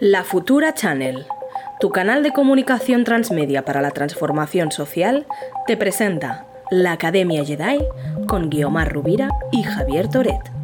La Futura Channel, tu canal de comunicación transmedia para la transformación social, te presenta la Academia Jedi con Guiomar Rubira y Javier Toret.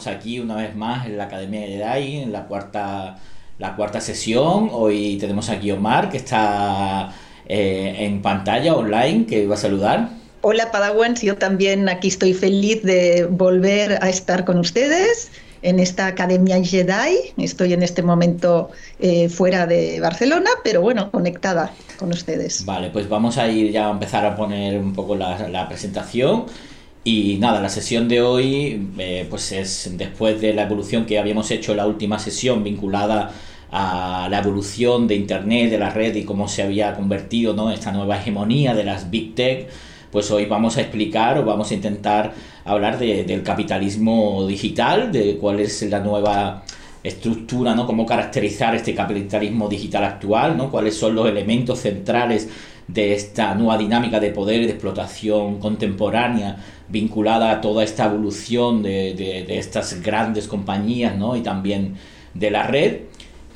Estamos aquí una vez más en la Academia de Jedi, en la cuarta, la cuarta sesión. Hoy tenemos aquí a Omar, que está eh, en pantalla online, que va a saludar. Hola Padawans, yo también aquí estoy feliz de volver a estar con ustedes en esta Academia Jedi. Estoy en este momento eh, fuera de Barcelona, pero bueno, conectada con ustedes. Vale, pues vamos a ir ya a empezar a poner un poco la, la presentación. Y nada, la sesión de hoy eh, pues es después de la evolución que habíamos hecho la última sesión vinculada a la evolución de Internet, de la red y cómo se había convertido ¿no? esta nueva hegemonía de las Big Tech, pues hoy vamos a explicar o vamos a intentar hablar del capitalismo digital, de cuál es la nueva estructura, ¿no? Cómo caracterizar este capitalismo digital actual, ¿no? Cuáles son los elementos centrales de esta nueva dinámica de poder y de explotación contemporánea vinculada a toda esta evolución de, estas grandes compañías ¿no? y también de la red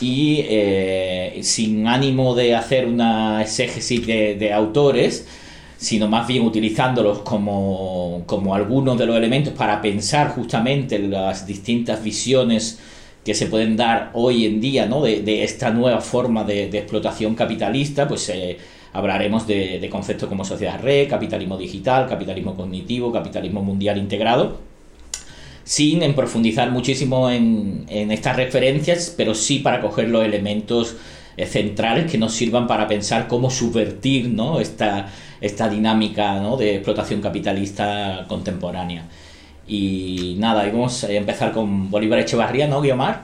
y eh, sin ánimo de hacer una exégesis de, autores, sino más bien utilizándolos como, como, algunos de los elementos para pensar justamente las distintas visiones que se pueden dar hoy en día ¿no? de, esta nueva forma de, explotación capitalista, pues eh, hablaremos de, conceptos como sociedad red, capitalismo digital, capitalismo cognitivo, capitalismo mundial integrado, sin profundizar muchísimo en, estas referencias, pero sí para coger los elementos eh, centrales que nos sirvan para pensar cómo subvertir esta, dinámica de explotación capitalista contemporánea. Y nada, vamos a empezar con Bolívar Echevarría, ¿no, Guiomar?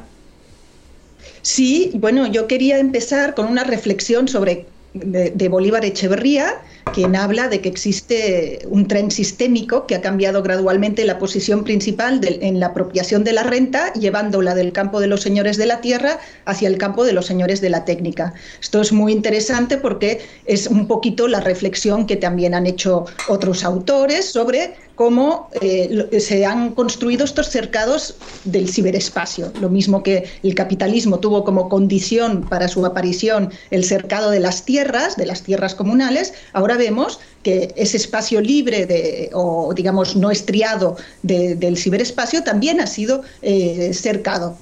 Sí, bueno, yo quería empezar con una reflexión sobre de, Bolívar Echeverría, quien habla de que existe un tren sistémico que ha cambiado gradualmente la posición principal en la apropiación de la renta, llevándola del campo de los señores de la tierra hacia el campo de los señores de la técnica. Esto es muy interesante porque es un poquito la reflexión que también han hecho otros autores sobre cómo eh, se han construido estos cercados del ciberespacio. Lo mismo que el capitalismo tuvo como condición para su aparición el cercado de las tierras, de las tierras comunales, ahora vemos que ese espacio libre de, o, digamos, no estriado del ciberespacio también ha sido eh, cercado.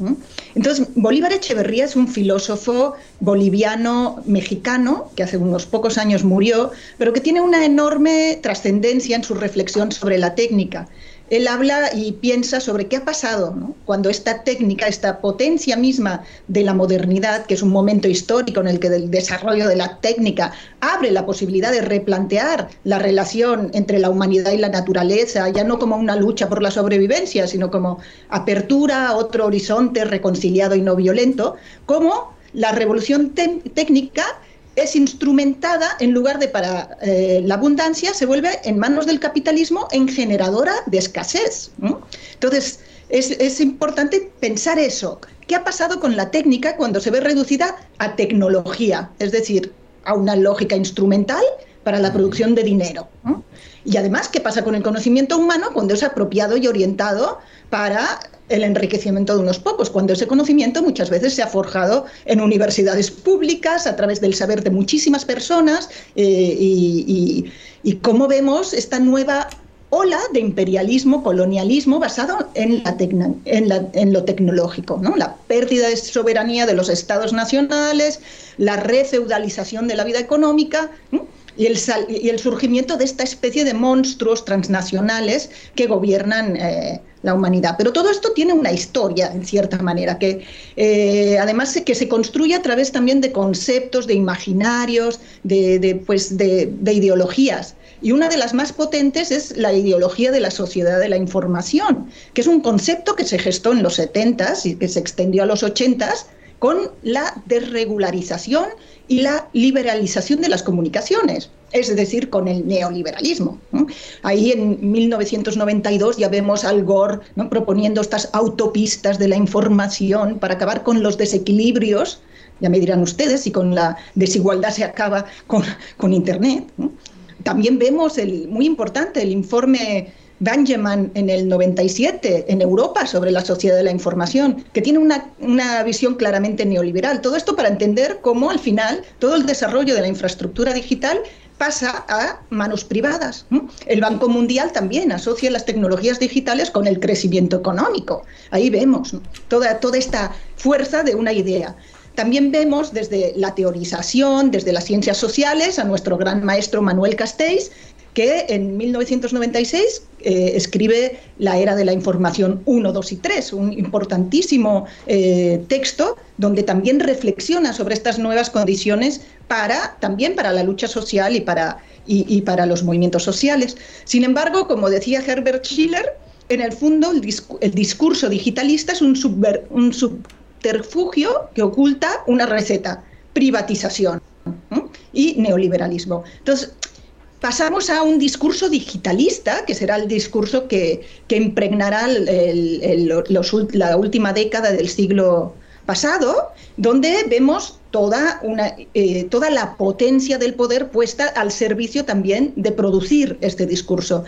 Entonces, Bolívar Echeverría es un filósofo boliviano mexicano que hace unos pocos años murió, pero que tiene una enorme trascendencia en su reflexión sobre la técnica él habla y piensa sobre qué ha pasado cuando esta técnica, esta potencia misma de la modernidad, que es un momento histórico en el que el desarrollo de la técnica abre la posibilidad de replantear la relación entre la humanidad y la naturaleza, ya no como una lucha por la sobrevivencia, sino como apertura a otro horizonte reconciliado y no violento, como la revolución técnica es instrumentada en lugar de para eh, la abundancia, se vuelve en manos del capitalismo en generadora de escasez. Entonces, es, importante pensar eso. ¿Qué ha pasado con la técnica cuando se ve reducida a tecnología? Es decir, a una lógica instrumental para la producción de dinero. Y además, ¿qué pasa con el conocimiento humano cuando es apropiado y orientado para el enriquecimiento de unos pocos, cuando ese conocimiento muchas veces se ha forjado en universidades públicas a través del saber de muchísimas personas eh, y, cómo vemos esta nueva ola de imperialismo, colonialismo basado en, la en, lo tecnológico, ¿no? la pérdida de soberanía de los estados nacionales, la refeudalización de la vida económica y el, surgimiento de esta especie de monstruos transnacionales que gobiernan eh, la humanidad. Pero todo esto tiene una historia, en cierta manera, que eh, además que se construye a través también de conceptos, de imaginarios, de, pues de, ideologías. Y una de las más potentes es la ideología de la sociedad de la información, que es un concepto que se gestó en los 70 y que se extendió a los 80 con la desregularización y la liberalización de las comunicaciones, es decir, con el neoliberalismo. Ahí en 1992 ya vemos al Gore proponiendo estas autopistas de la información para acabar con los desequilibrios, ya me dirán ustedes, si con la desigualdad se acaba con, con Internet. También vemos, el, muy importante, el informe Benjamin en el 97 en Europa sobre la sociedad de la información, que tiene una, una, visión claramente neoliberal. Todo esto para entender cómo al final todo el desarrollo de la infraestructura digital pasa a manos privadas. El Banco Mundial también asocia las tecnologías digitales con el crecimiento económico. Ahí vemos toda, toda esta fuerza de una idea. También vemos desde la teorización, desde las ciencias sociales, a nuestro gran maestro Manuel Castells, que en 1996 eh, escribe La Era de la Información 1, 2 y 3, un importantísimo eh, texto donde también reflexiona sobre estas nuevas condiciones para, también para la lucha social y para, y, para los movimientos sociales. Sin embargo, como decía Herbert Schiller, en el fondo el, discurso digitalista es un, un subterfugio que oculta una receta, privatización y neoliberalismo. Entonces, pasamos a un discurso digitalista, que será el discurso que, impregnará la última década del siglo pasado, donde vemos toda, eh, toda la potencia del poder puesta al servicio también de producir este discurso.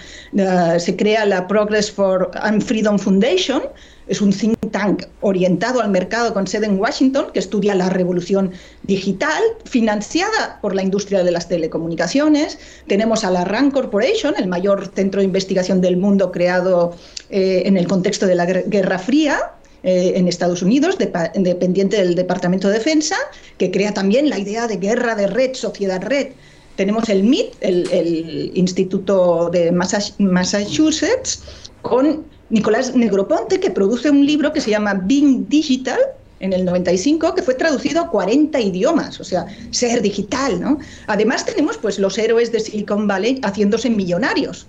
se crea la Progress for Freedom Foundation, es un think tank orientado al mercado con sede en Washington que estudia la revolución digital financiada por la industria de las telecomunicaciones. Tenemos a la RAND Corporation, el mayor centro de investigación del mundo creado eh, en el contexto de la Guerra Fría, eh, en Estados Unidos, dependiente del Departamento de Defensa, que crea también la idea de guerra de red, sociedad red. Tenemos el MIT, el Instituto de Massachusetts, con Nicolás Negroponte, que produce un libro que se llama Being Digital, en el 95, que fue traducido a 40 idiomas, o sea, ser digital, ¿no? Además tenemos pues los héroes de Silicon Valley haciéndose millonarios.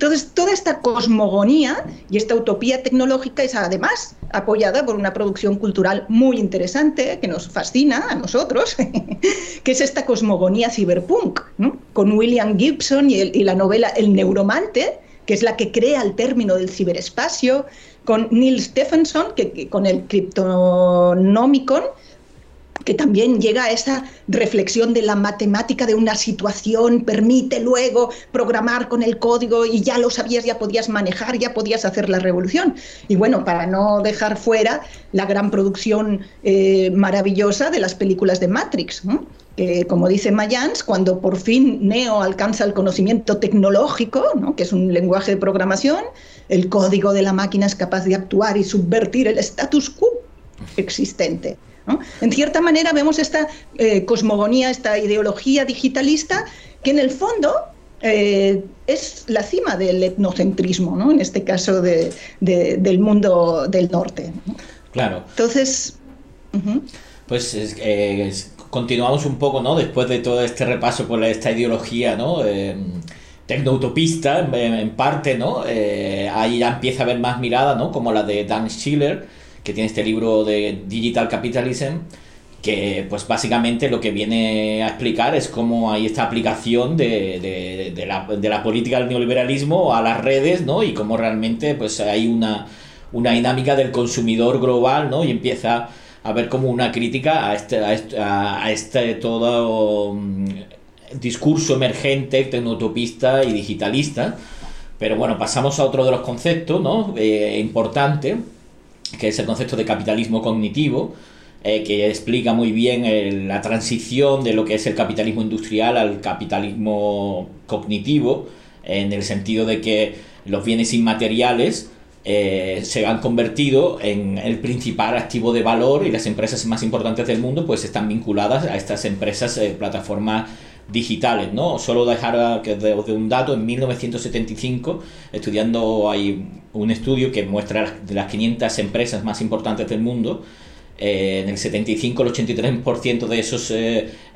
Entonces, toda esta cosmogonía y esta utopía tecnológica es además apoyada por una producción cultural muy interesante que nos fascina a nosotros, que es esta cosmogonía cyberpunk, con William Gibson y, y la novela El Neuromante, que es la que crea el término del ciberespacio, con Neil Stephenson, que, con el Cryptonomicon, que también llega a esa reflexión de la matemática de una situación, permite luego programar con el código y ya lo sabías, ya podías manejar, ya podías hacer la revolución. Y bueno, para no dejar fuera la gran producción eh, maravillosa de las películas de Matrix como dice Mayans, cuando por fin Neo alcanza el conocimiento tecnológico, que es un lenguaje de programación, el código de la máquina es capaz de actuar y subvertir el status quo existente. En cierta manera vemos esta eh, cosmogonía, esta ideología digitalista que en el fondo eh, es la cima del etnocentrismo, ¿no? en este caso del mundo del norte. Claro. Entonces... Pues eh, es, continuamos un poco, ¿no? Después de todo este repaso por esta ideología, ¿no? Eh, tecnoutopista, en, parte, ¿no? Ahí ya empieza a haber más mirada, ¿no? Como la de Dan Schiller, que tiene este libro de Digital Capitalism, que pues básicamente lo que viene a explicar es cómo hay esta aplicación de, de, la, de la política del neoliberalismo a las redes, ¿no? Y cómo realmente pues hay una, una dinámica del consumidor global, ¿no? Y empieza a ver como una crítica a este, a este, a este todo mm, discurso emergente, tecnotopista y digitalista. Pero bueno, pasamos a otro de los conceptos, ¿no? Eh, importante, que es el concepto de capitalismo cognitivo, eh, que explica muy bien eh, la transición de lo que es el capitalismo industrial al capitalismo cognitivo, en el sentido de que los bienes inmateriales eh, se han convertido en el principal activo de valor y las empresas más importantes del mundo pues están vinculadas a estas empresas, eh, plataformas digitales, ¿no? Solo dejar que de, un dato, en 1975, estudiando hay un estudio que muestra de las 500 empresas más importantes del mundo, en el 75 el 83% de esos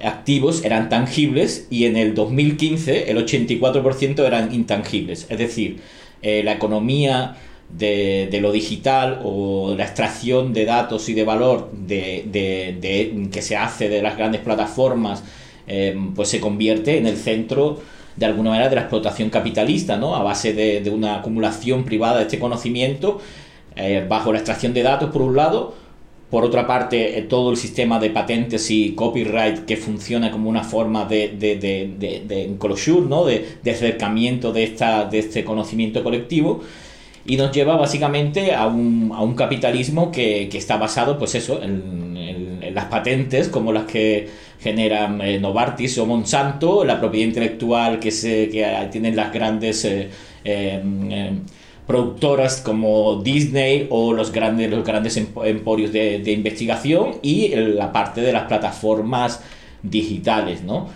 activos eran tangibles y en el 2015 el 84% eran intangibles. Es decir, la economía de, lo digital o la extracción de datos y de valor de, que se hace de las grandes plataformas, em, pues se convierte en el centro de alguna manera de la explotación capitalista, ¿no? A base de, una acumulación privada de este conocimiento, eh, bajo la extracción de datos por un lado, por otra parte, eh, todo el sistema de patentes y copyright que funciona como una forma de, de, de, de enclosure, ¿no? de, acercamiento de, esta, de este conocimiento colectivo y nos lleva básicamente a un, a un capitalismo que, que, está basado, pues eso, en, en, las patentes como las que generan eh, Novartis o Monsanto, la propiedad intelectual que, se, que tienen las grandes eh, em, productoras como Disney o los grandes, los grandes emporios de, de investigación y la parte de las plataformas digitales, ¿no?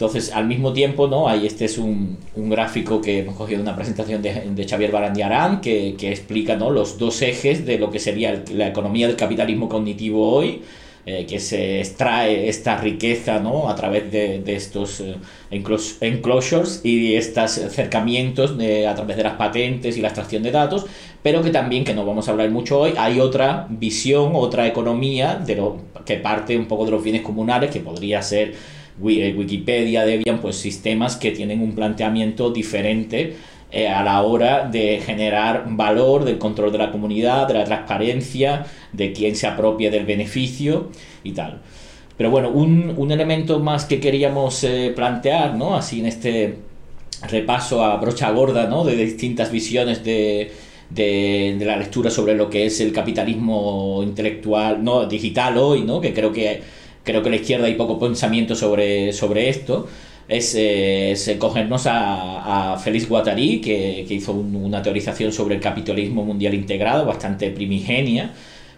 Entonces, al mismo tiempo, ¿no? Ahí este es un, un gráfico que hemos cogido de una presentación de, de Xavier Barandiarán que, que, explica ¿no? los dos ejes de lo que sería la economía del capitalismo cognitivo hoy, eh, que se extrae esta riqueza ¿no? a través de, de estos eh, enclosures y estos acercamientos a través de las patentes y la extracción de datos, pero que también, que no vamos a hablar mucho hoy, hay otra visión, otra economía de lo, que parte un poco de los bienes comunales, que podría ser eh, Wikipedia, Debian, pues sistemas que tienen un planteamiento diferente eh, a la hora de generar valor, del control de la comunidad, de la transparencia, de quién se apropia del beneficio y tal. Pero bueno, un, elemento más que queríamos eh, plantear, ¿no? Así en este repaso a brocha gorda, ¿no? De distintas visiones de, de, de, la lectura sobre lo que es el capitalismo intelectual, no digital hoy, ¿no? Que creo que creo que la izquierda hay poco pensamiento sobre, sobre esto, es, eh, cogernos a, a, Félix Guattari, que, hizo una teorización sobre el capitalismo mundial integrado, bastante primigenia,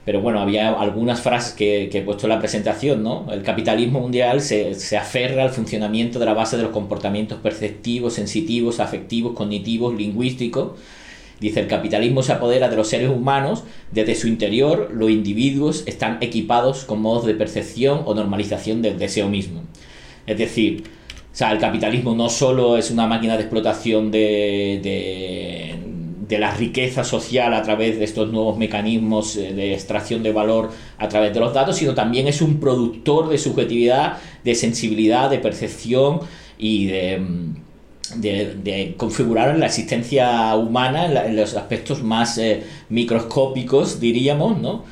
pero bueno, había algunas frases que, que he puesto en la presentación, ¿no? El capitalismo mundial se, se, aferra al funcionamiento de la base de los comportamientos perceptivos, sensitivos, afectivos, cognitivos, lingüísticos, Dice, el capitalismo se apodera de los seres humanos, desde su interior los individuos están equipados con modos de percepción o normalización del deseo mismo. Es decir, o sea, el capitalismo no solo es una máquina de explotación de, de, la riqueza social a través de estos nuevos mecanismos eh, de extracción de valor a través de los datos, sino también es un productor de subjetividad, de sensibilidad, de percepción y de de, configurar la existencia humana en, los aspectos más eh, microscópicos, diríamos, ¿no?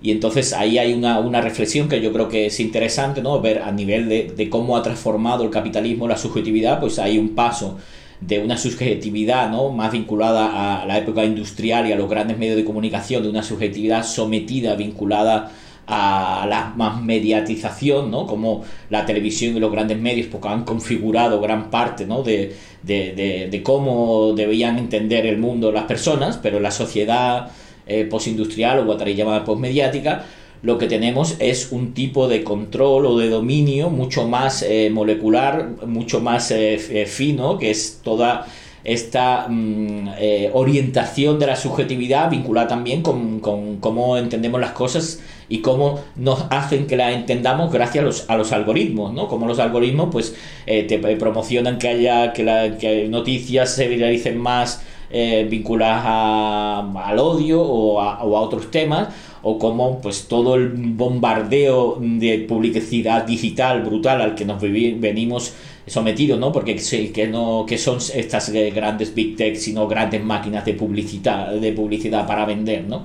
Y entonces ahí hay una, una, reflexión que yo creo que es interesante, ¿no? Ver a nivel de, de, cómo ha transformado el capitalismo la subjetividad, pues hay un paso de una subjetividad, ¿no? Más vinculada a la época industrial y a los grandes medios de comunicación, de una subjetividad sometida, vinculada a la más mediatización, ¿no? Como la televisión y los grandes medios, porque han configurado gran parte, ¿no? De, de, de, cómo debían entender el mundo las personas, pero la sociedad eh, postindustrial o Guattari llamada postmediática, lo que tenemos es un tipo de control o de dominio mucho más eh, molecular, mucho más eh, fino, que es toda esta mm, orientación de la subjetividad vinculada también con, con cómo entendemos las cosas y cómo nos hacen que la entendamos gracias a los, a los algoritmos, ¿no? Como los algoritmos pues eh, te promocionan que haya que, la, que noticias se viralicen más eh, vinculadas al odio o a, a, otros temas o como pues todo el bombardeo de publicidad digital brutal al que nos venimos sometidos, ¿no? Porque que no que son estas grandes big tech, sino grandes máquinas de publicidad de publicidad para vender, ¿no?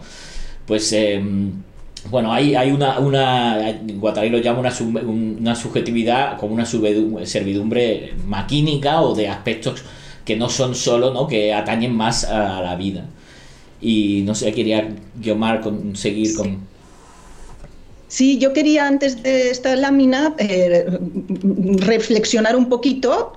Pues em, bueno, hay, hay una, una lo llama una, una subjetividad como una servidumbre maquínica o de aspectos que no son solo, ¿no? que atañen más a la vida. Y no sé, quería Guiomar seguir con... Sí, yo quería antes de esta lámina eh, reflexionar un poquito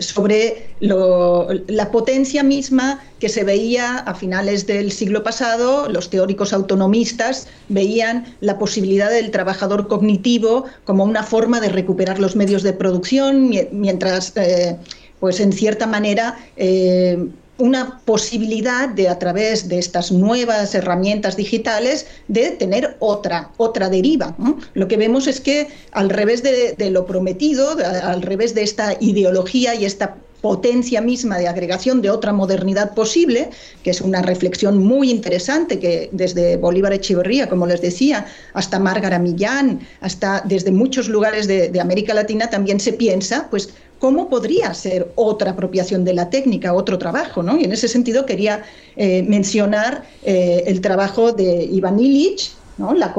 sobre la potencia misma que se veía a finales del siglo pasado. Los teóricos autonomistas veían la posibilidad del trabajador cognitivo como una forma de recuperar los medios de producción, mientras, eh, pues en cierta manera, eh, una posibilidad de a través de estas nuevas herramientas digitales de tener otra, otra deriva. Lo que vemos es que al revés de, de lo prometido, al revés de esta ideología y esta potencia misma de agregación de otra modernidad posible, que es una reflexión muy interesante que desde Bolívar Echeverría, como les decía, hasta Márgara Millán, hasta desde muchos lugares de, América Latina también se piensa, pues, cómo podría ser otra apropiación de la técnica, otro trabajo, ¿no? Y en ese sentido quería eh, mencionar eh, el trabajo de Iván Illich, la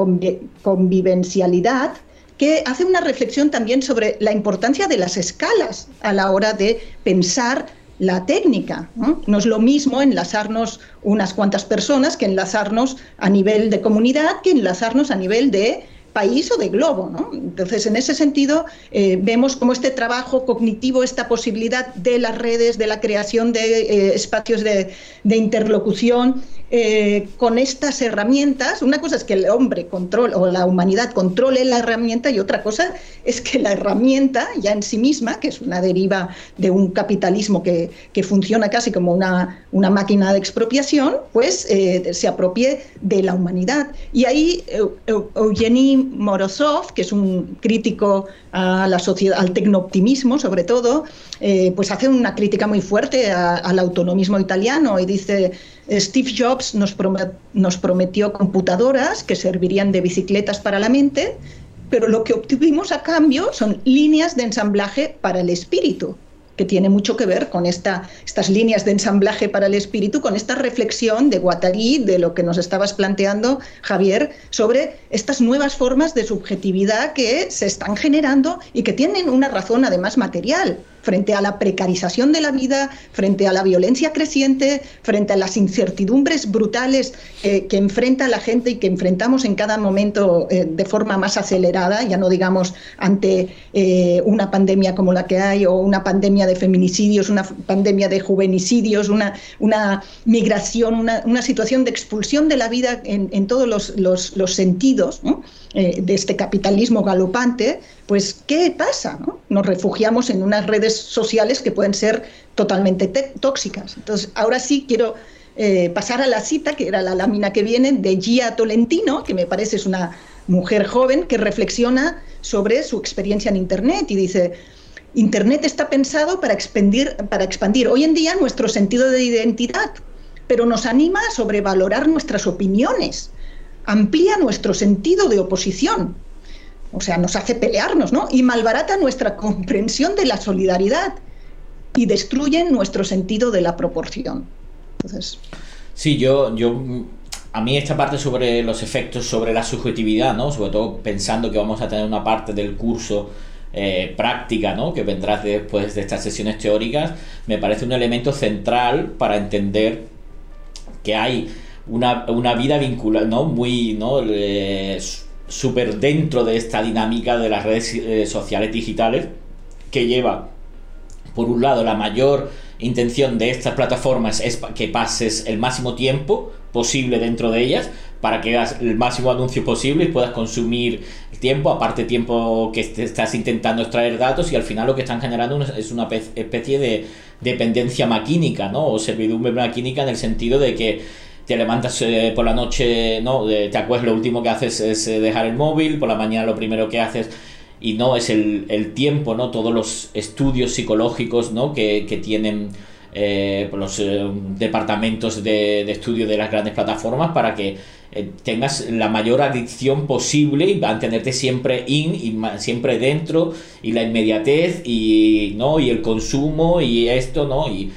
convivencialidad, que hace una reflexión también sobre la importancia de las escalas a la hora de pensar la técnica. ¿no? es lo mismo enlazarnos unas cuantas personas que enlazarnos a nivel de comunidad, que enlazarnos a nivel de país o de globo. Entonces, en ese sentido, eh, vemos cómo este trabajo cognitivo, esta posibilidad de las redes, de la creación de eh, espacios de, interlocución, eh, con estas herramientas, una cosa es que el hombre controle o la humanidad controle la herramienta y otra cosa es que la herramienta ya en sí misma, que es una deriva de un capitalismo que, funciona casi como una, máquina de expropiación, pues se apropie de la humanidad. Y ahí Eugeni Morozov, que es un crítico al tecnooptimismo sobre todo, eh, pues hace una crítica muy fuerte al autonomismo italiano y dice Steve Jobs nos, prometió computadoras que servirían de bicicletas para la mente, pero lo que obtuvimos a cambio son líneas de ensamblaje para el espíritu que tiene mucho que ver con esta, estas líneas de ensamblaje para el espíritu, con esta reflexión de Guattari, de lo que nos estabas planteando, Javier, sobre estas nuevas formas de subjetividad que se están generando y que tienen una razón además material frente a la precarización de la vida, frente a la violencia creciente, frente a las incertidumbres brutales eh, que enfrenta la gente y que enfrentamos en cada momento eh, de forma más acelerada, ya no digamos ante eh, una pandemia como la que hay o una pandemia de feminicidios, una pandemia de juvenicidios, una, una migración, una, situación de expulsión de la vida en, todos los, sentidos de este capitalismo galopante, pues ¿qué pasa? Nos refugiamos en unas redes sociales que pueden ser totalmente tóxicas. Entonces, ahora sí quiero eh, pasar a la cita, que era la lámina que viene, de Gia Tolentino, que me parece es una mujer joven que reflexiona sobre su experiencia en Internet y dice, Internet está pensado para expandir, para expandir hoy en día nuestro sentido de identidad, pero nos anima a sobrevalorar nuestras opiniones, amplía nuestro sentido de oposición o sea, nos hace pelearnos, ¿no? Y malbarata nuestra comprensión de la solidaridad y destruye nuestro sentido de la proporción. Entonces. Sí, yo, yo, a mí esta parte sobre los efectos sobre la subjetividad, ¿no? Sobre todo pensando que vamos a tener una parte del curso eh, práctica, ¿no? Que vendrá después de estas sesiones teóricas, me parece un elemento central para entender que hay una, vida vinculada, ¿no? Muy, ¿no? Eh, súper dentro de esta dinámica de las redes eh, sociales digitales que lleva, por un lado, la mayor intención de estas plataformas es que pases el máximo tiempo posible dentro de ellas para que hagas el máximo anuncio posible y puedas consumir el tiempo, aparte tiempo que estás intentando extraer datos y al final lo que están generando es una especie de dependencia maquínica, ¿no? O servidumbre maquínica en el sentido de que te levantas eh, por la noche, ¿no? te acuestas, lo último que haces es eh, dejar el móvil, por la mañana lo primero que haces y no es el, tiempo, ¿no? Todos los estudios psicológicos, ¿no? Que, tienen eh, los departamentos de, estudio de las grandes plataformas para que tengas la mayor adicción posible y mantenerte siempre in y siempre dentro y la inmediatez y no y el consumo y esto no y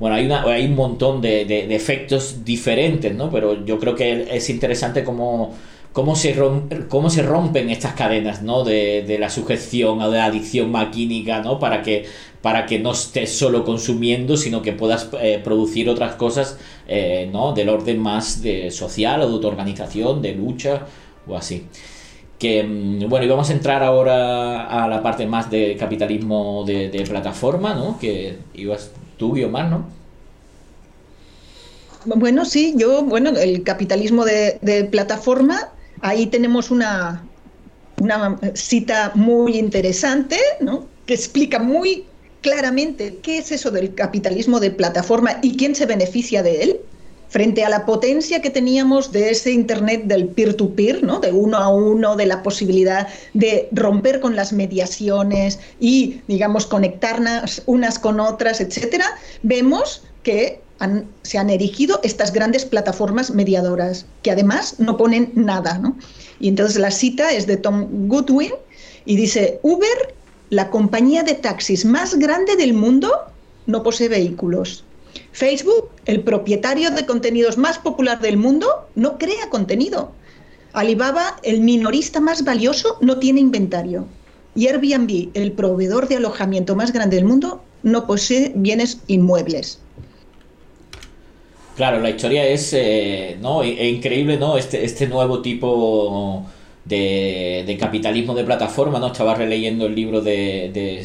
bueno, hay, una, hay un montón de, de, efectos diferentes, ¿no? Pero yo creo que es interesante cómo, cómo, se, cómo se rompen estas cadenas, ¿no? De, de la sujeción o de la adicción maquínica, ¿no? Para que, para que no estés solo consumiendo, sino que puedas eh, producir otras cosas, eh, ¿no? Del orden más de social o de autoorganización, de lucha o así que mm, bueno, y vamos a entrar ahora a la parte más de capitalismo de, de plataforma, ¿no? Que ibas tú, Guiomar, ¿no? Bueno, sí, yo, bueno, el capitalismo de, plataforma, ahí tenemos una, una cita muy interesante, ¿no? Que explica muy claramente qué es eso del capitalismo de plataforma y quién se beneficia de él, frente a la potencia que teníamos de ese Internet del peer-to-peer, ¿no? de uno a uno, de la posibilidad de romper con las mediaciones y, digamos, conectarnos unas con otras, etcétera, vemos que se han erigido estas grandes plataformas mediadoras, que además no ponen nada. ¿no? Y entonces la cita es de Tom Goodwin y dice, Uber, la compañía de taxis más grande del mundo, no posee vehículos Facebook, el propietario de contenidos más popular del mundo, no crea contenido. Alibaba, el minorista más valioso, no tiene inventario. Y Airbnb, el proveedor de alojamiento más grande del mundo, no posee bienes inmuebles. Claro, la historia es eh, ¿no? E, e increíble, ¿no? Este, este nuevo tipo de, capitalismo de plataforma, ¿no? Estaba releyendo el libro de, de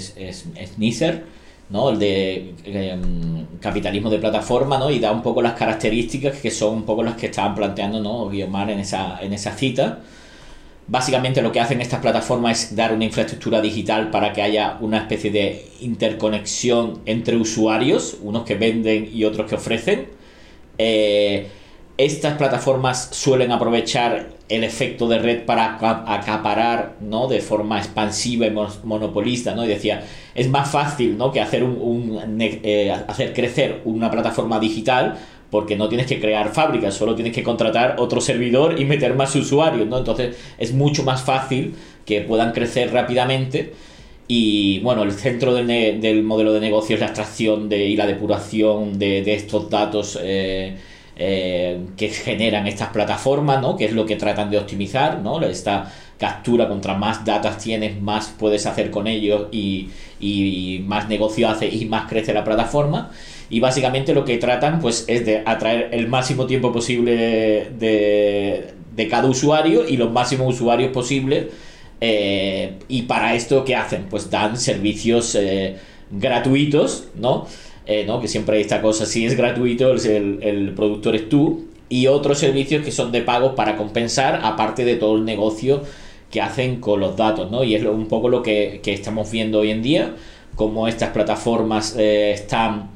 ¿no? El de em, capitalismo de plataforma, ¿no? Y da un poco las características que son un poco las que estaban planteando, ¿no? Guiomar en esa, en esa cita. Básicamente lo que hacen estas plataformas es dar una infraestructura digital para que haya una especie de interconexión entre usuarios, unos que venden y otros que ofrecen. Eh, estas plataformas suelen aprovechar el efecto de red para acaparar ¿no? de forma expansiva y monopolista, ¿no? Y decía, es más fácil ¿no? que hacer, un, eh, hacer crecer una plataforma digital porque no tienes que crear fábricas, solo tienes que contratar otro servidor y meter más usuarios, ¿no? Entonces es mucho más fácil que puedan crecer rápidamente y bueno, el centro del, modelo de negocio es la extracción de, y la depuración de, estos datos eh, eh, que generan estas plataformas, ¿no? Que es lo que tratan de optimizar, ¿no? Esta captura, contra más datos tienes, más puedes hacer con ellos y, más negocio hace y más crece la plataforma. Y básicamente lo que tratan pues es de atraer el máximo tiempo posible de, de cada usuario y los máximos usuarios posibles. Eh, y para esto, ¿qué hacen? Pues dan servicios eh, gratuitos, ¿no? Eh, ¿no? Que siempre hay esta cosa, si es gratuito, el, el productor es tú, y otros servicios que son de pago para compensar, aparte de todo el negocio que hacen con los datos, ¿no? Y es un poco lo que, estamos viendo hoy en día, cómo estas plataformas eh, están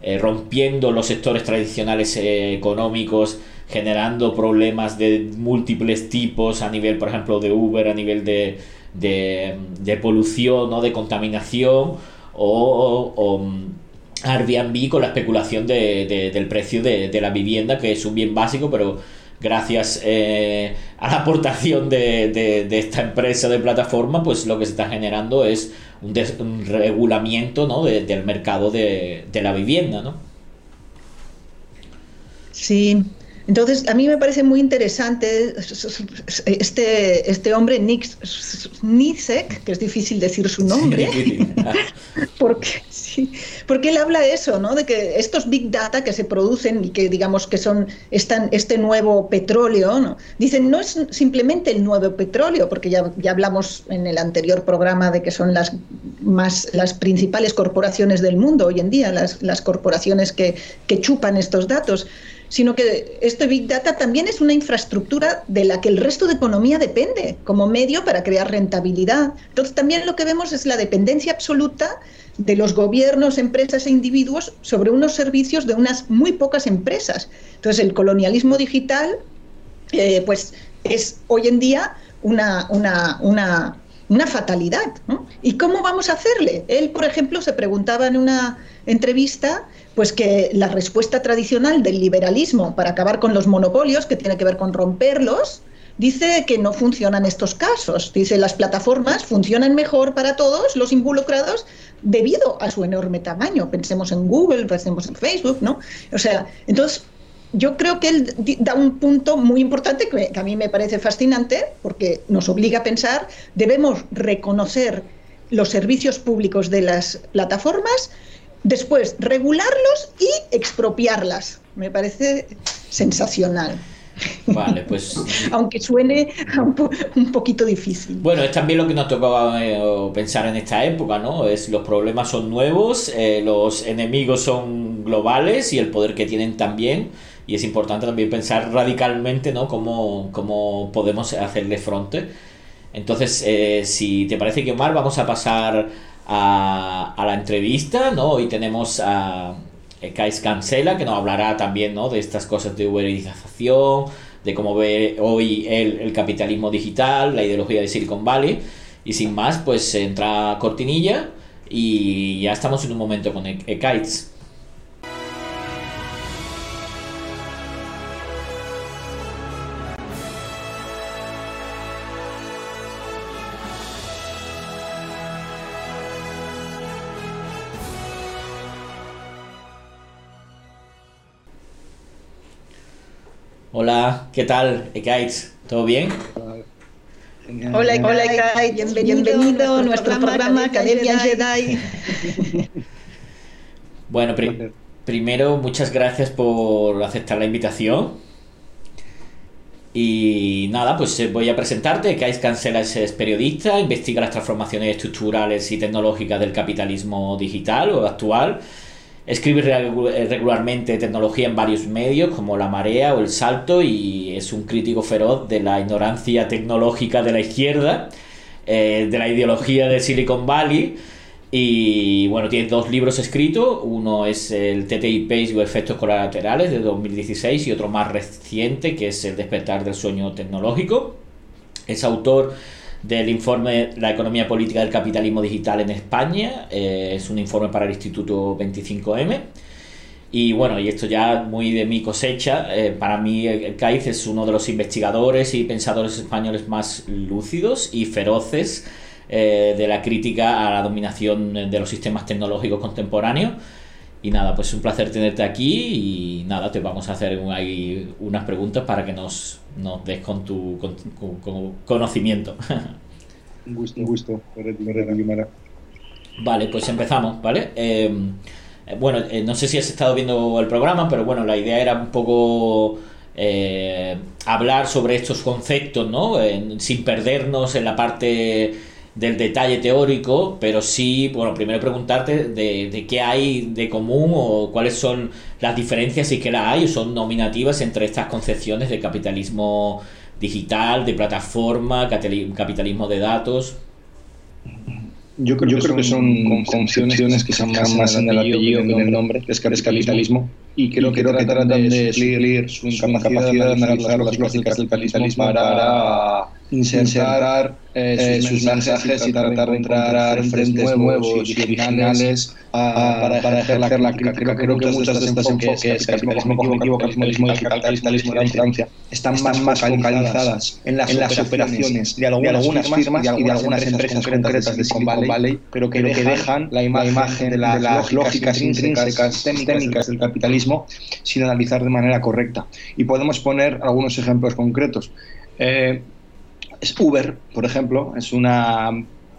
eh, rompiendo los sectores tradicionales económicos, generando problemas de múltiples tipos a nivel, por ejemplo, de Uber, a nivel de, de, polución, ¿no? de contaminación o Airbnb con la especulación de, del precio de, la vivienda, que es un bien básico, pero gracias eh, a la aportación de, esta empresa de plataforma, pues lo que se está generando es un, un regulamiento ¿no? del mercado de, la vivienda. ¿no? Sí, entonces, a mí me parece muy interesante este, este hombre, Nick Nisek, que es difícil decir su nombre, porque, sí, porque él habla de eso, ¿no? de que estos big data que se producen y que digamos que son están, este nuevo petróleo, ¿no? dicen no es simplemente el nuevo petróleo, porque ya, ya hablamos en el anterior programa de que son las, más, las principales corporaciones del mundo hoy en día, las, las corporaciones que, que chupan estos datos sino que este Big Data también es una infraestructura de la que el resto de economía depende como medio para crear rentabilidad. Entonces también lo que vemos es la dependencia absoluta de los gobiernos, empresas e individuos sobre unos servicios de unas muy pocas empresas. Entonces el colonialismo digital eh, pues es hoy en día una, una, una fatalidad. ¿Y cómo vamos a hacerle? Él, por ejemplo, se preguntaba en una entrevista pues que la respuesta tradicional del liberalismo para acabar con los monopolios, que tiene que ver con romperlos, dice que no funcionan estos casos. Dice las plataformas funcionan mejor para todos los involucrados debido a su enorme tamaño. Pensemos en Google, pensemos en Facebook, ¿no? O sea, entonces yo creo que él da un punto muy importante que, a mí me parece fascinante porque nos obliga a pensar, debemos reconocer los servicios públicos de las plataformas, después regularlos y expropiarlas. Me parece sensacional. Vale, pues. Aunque suene un, poquito difícil. Bueno, es también lo que nos tocaba eh, pensar en esta época, ¿no? Es los problemas son nuevos, eh, los enemigos son globales y el poder que tienen también y es importante también pensar radicalmente ¿no? cómo, cómo podemos hacerle frente. Entonces, eh, si te parece que Omar, vamos a pasar a, la entrevista, ¿no? Hoy tenemos a Kais Cancela, que nos hablará también, ¿no? De estas cosas de uberización, de cómo ve hoy el, capitalismo digital, la ideología de Silicon Valley. Y sin más, pues entra cortinilla y ya estamos en un momento con Kites. Hola, ¿qué tal, Kites? ¿Todo bien? Hola, hola, bienvenido, a nuestro programa Academia Jedi. bueno, primero, muchas gracias por aceptar la invitación. Y nada, pues eh, voy a presentarte. Kais Cancela es periodista, investiga las transformaciones estructurales y tecnológicas del capitalismo digital o actual Escribe eh, regularmente tecnología en varios medios como La Marea o El Salto y es un crítico feroz de la ignorancia tecnológica de la izquierda, eh, de la ideología de Silicon Valley. Y bueno, tiene dos libros escritos. Uno es el TTIP y efectos colaterales de 2016 y otro más reciente que es El despertar del sueño tecnológico. Es autor del informe La economía política del capitalismo digital en España. Eh, es un informe para el Instituto 25M. Y bueno, y esto ya muy de mi cosecha, eh, para mí el CAIZ es uno de los investigadores y pensadores españoles más lúcidos y feroces eh, de la crítica a la dominación de los sistemas tecnológicos contemporáneos. Y nada, pues un placer tenerte aquí y nada, te vamos a hacer ahí unas preguntas para que nos, nos des con tu, conocimiento. Un gusto, un gusto. Vale, pues empezamos, ¿vale? Em, eh, bueno, eh, no sé si has estado viendo el programa, pero bueno, la idea era un poco eh, hablar sobre estos conceptos, ¿no? sin perdernos en la parte del detalle teórico, pero sí, bueno, primero preguntarte de, qué hay de común o cuáles son las diferencias y qué la hay o son nominativas entre estas concepciones de capitalismo digital, de plataforma, capitalismo de datos. Yo creo, que, son concepciones que se más en el apellido que en el nombre, es capitalismo. Y creo, que, tratan de suplir su incapacidad de analizar las lógicas del capitalismo para insertar eh, eh, sus, mensajes y tratar de entrar en frentes nuevos y originales para, para ejercer la crítica. Creo, creo que muchas de estas enfoques, capitalismo cognitivo, capitalismo digital, capitalismo de Francia, están más, más focalizadas en las, en las operaciones de algunas, firmas y de algunas empresas concretas de Silicon Valley, pero que, dejan la imagen de las lógicas intrínsecas técnicas del capitalismo sin analizar de manera correcta. Y podemos poner algunos ejemplos concretos. Eh, Uber, por ejemplo, es una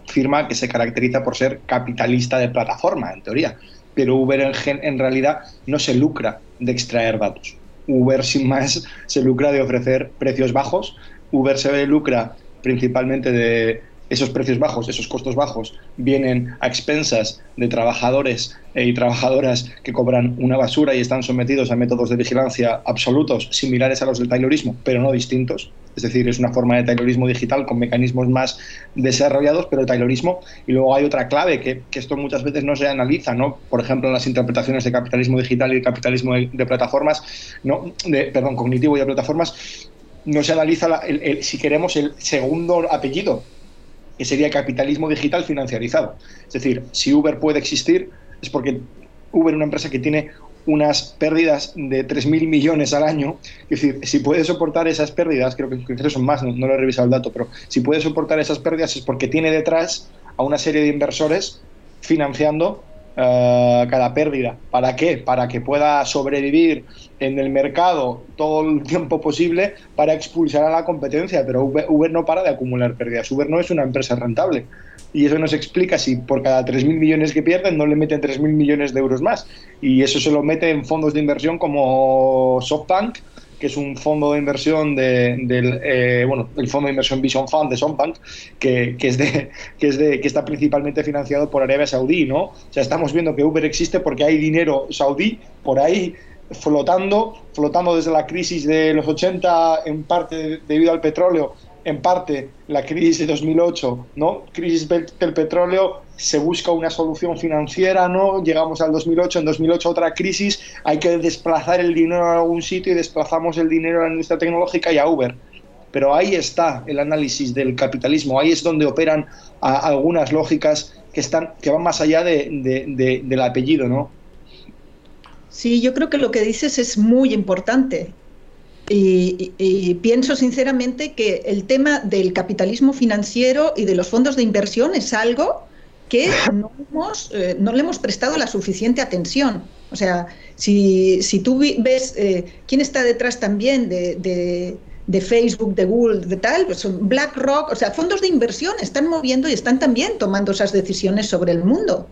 firma que se caracteriza por ser capitalista de plataforma, en teoría, pero Uber en, en realidad no se lucra de extraer datos. Uber, sin más, se lucra de ofrecer precios bajos. Uber se lucra principalmente de esos precios bajos, esos costos bajos, vienen a expensas de trabajadores eh, y trabajadoras que cobran una basura y están sometidos a métodos de vigilancia absolutos, similares a los del Taylorismo, pero no distintos. Es decir, es una forma de Taylorismo digital con mecanismos más desarrollados, pero el Taylorismo. Y luego hay otra clave que, esto muchas veces no se analiza, ¿no? Por ejemplo, en las interpretaciones de capitalismo digital y capitalismo de, plataformas, ¿no? De, perdón, cognitivo y de plataformas, no se analiza, si queremos, el segundo apellido, que sería capitalismo digital financiarizado. Es decir, si Uber puede existir, es porque Uber es una empresa que tiene unas pérdidas de 3.000 millones al año. Es decir, si puede soportar esas pérdidas, creo que, son más, no, lo he revisado el dato, pero si puede soportar esas pérdidas es porque tiene detrás a una serie de inversores financiando eh, cada pérdida. ¿Para qué? Para que pueda sobrevivir en el mercado todo el tiempo posible para expulsar a la competencia. Pero Uber, no para de acumular pérdidas. Uber no es una empresa rentable. Y eso nos explica si por cada 3.000 millones que pierden no le meten 3.000 millones de euros más. Y eso se lo mete en fondos de inversión como SoftBank, que es un fondo de inversión de, del eh, bueno, el fondo de inversión Vision Fund de SoftBank, que, que, es de, que, es de, que está principalmente financiado por Arabia Saudí, ¿no? O sea, estamos viendo que Uber existe porque hay dinero saudí por ahí flotando, flotando desde la crisis de los 80, en parte debido al petróleo, en parte la crisis de 2008, ¿no? Crisis del petróleo, se busca una solución financiera, ¿no? Llegamos al 2008, en 2008 otra crisis, hay que desplazar el dinero a algún sitio y desplazamos el dinero a la industria tecnológica y a Uber. Pero ahí está el análisis del capitalismo, ahí es donde operan algunas lógicas que, están, que van más allá del apellido, ¿no? Sí, yo creo que lo que dices es muy importante. Y, pienso sinceramente que el tema del capitalismo financiero y de los fondos de inversión es algo que no, eh, le hemos prestado la suficiente atención. O sea, si, tú ves eh, quién está detrás también de, Facebook, de Google, de tal, pues son BlackRock, o sea, fondos de inversión están moviendo y están también tomando esas decisiones sobre el mundo.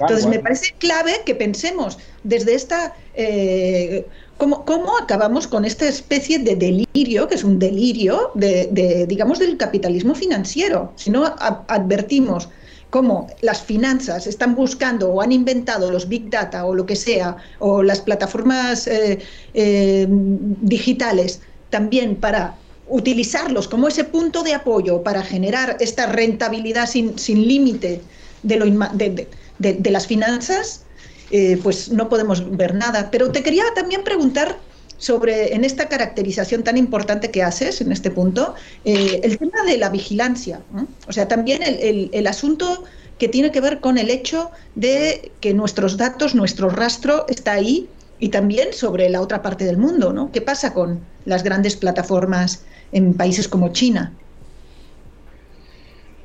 Entonces, me parece clave que pensemos desde esta... Eh, ¿Cómo, acabamos con esta especie de delirio, que es un delirio de, digamos, del capitalismo financiero? Si no advertimos cómo las finanzas están buscando o han inventado los big data o lo que sea, o las plataformas eh, eh, digitales también para utilizarlos como ese punto de apoyo para generar esta rentabilidad sin, límite de, de las finanzas, eh, pues no podemos ver nada. Pero te quería también preguntar sobre, en esta caracterización tan importante que haces en este punto, eh, el tema de la vigilancia. O sea, también el, asunto que tiene que ver con el hecho de que nuestros datos, nuestro rastro está ahí y también sobre la otra parte del mundo, ¿no? ¿Qué pasa con las grandes plataformas en países como China?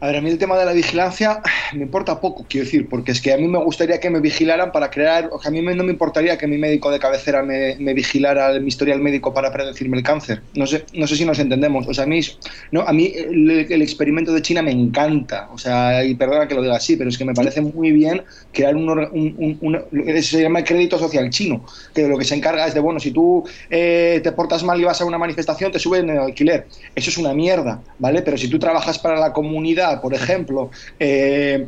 A ver, a mí el tema de la vigilancia me importa poco, quiero decir, porque es que a mí me gustaría que me vigilaran para crear, o sea, a mí no me importaría que mi médico de cabecera me, me vigilara mi historial médico para predecirme el cáncer. No sé, no sé si nos entendemos. O sea, a mí, no, a mí el, experimento de China me encanta, o sea, y perdona que lo diga así, pero es que me parece muy bien crear un, un, un, se llama el crédito social chino, que lo que se encarga es de, bueno, si tú eh, te portas mal y vas a una manifestación, te suben el alquiler. Eso es una mierda, ¿vale? Pero si tú trabajas para la comunidad, por ejemplo, eh,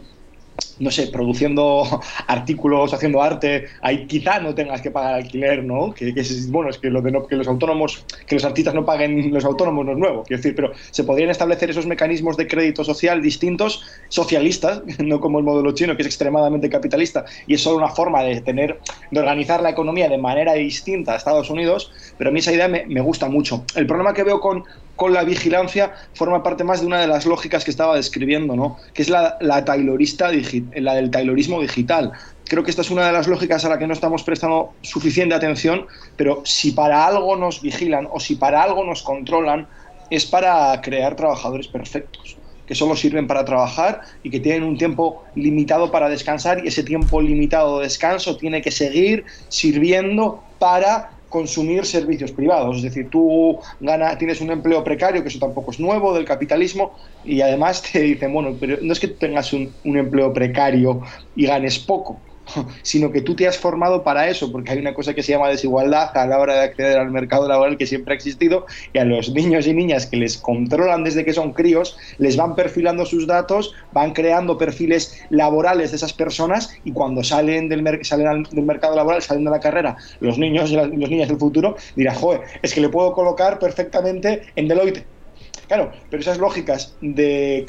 no sé, produciendo artículos, haciendo arte, ahí quizá no tengas que pagar alquiler, ¿no? Que, es, bueno, es que, lo de que los autónomos, que los artistas no paguen los autónomos no es nuevo, quiero decir, pero se podrían establecer esos mecanismos de crédito social distintos, socialistas, no como el modelo chino, que es extremadamente capitalista, y es solo una forma de tener, de organizar la economía de manera distinta a Estados Unidos, pero a mí esa idea me, me gusta mucho. El problema que veo con, con la vigilancia forma parte más de una de las lógicas que estaba describiendo, ¿no? que es la, la la del taylorismo digital. Creo que esta es una de las lógicas a la que no estamos prestando suficiente atención, pero si para algo nos vigilan o si para algo nos controlan, es para crear trabajadores perfectos que solo sirven para trabajar y que tienen un tiempo limitado para descansar y ese tiempo limitado de descanso tiene que seguir sirviendo para consumir servicios privados. Es decir, tú gana, tienes un empleo precario, que eso tampoco es nuevo del capitalismo, y además te dicen, bueno, pero no es que tengas un, un empleo precario y ganes poco, sino que tú te has formado para eso, porque hay una cosa que se llama desigualdad a la hora de acceder al mercado laboral que siempre ha existido, y a los niños y niñas que les controlan desde que son críos, les van perfilando sus datos, van creando perfiles laborales de esas personas, y cuando salen del, salen del mercado laboral, salen de la carrera, los niños y las los niñas del futuro dirán, joder, es que le puedo colocar perfectamente en Deloitte Claro, pero esas lógicas de,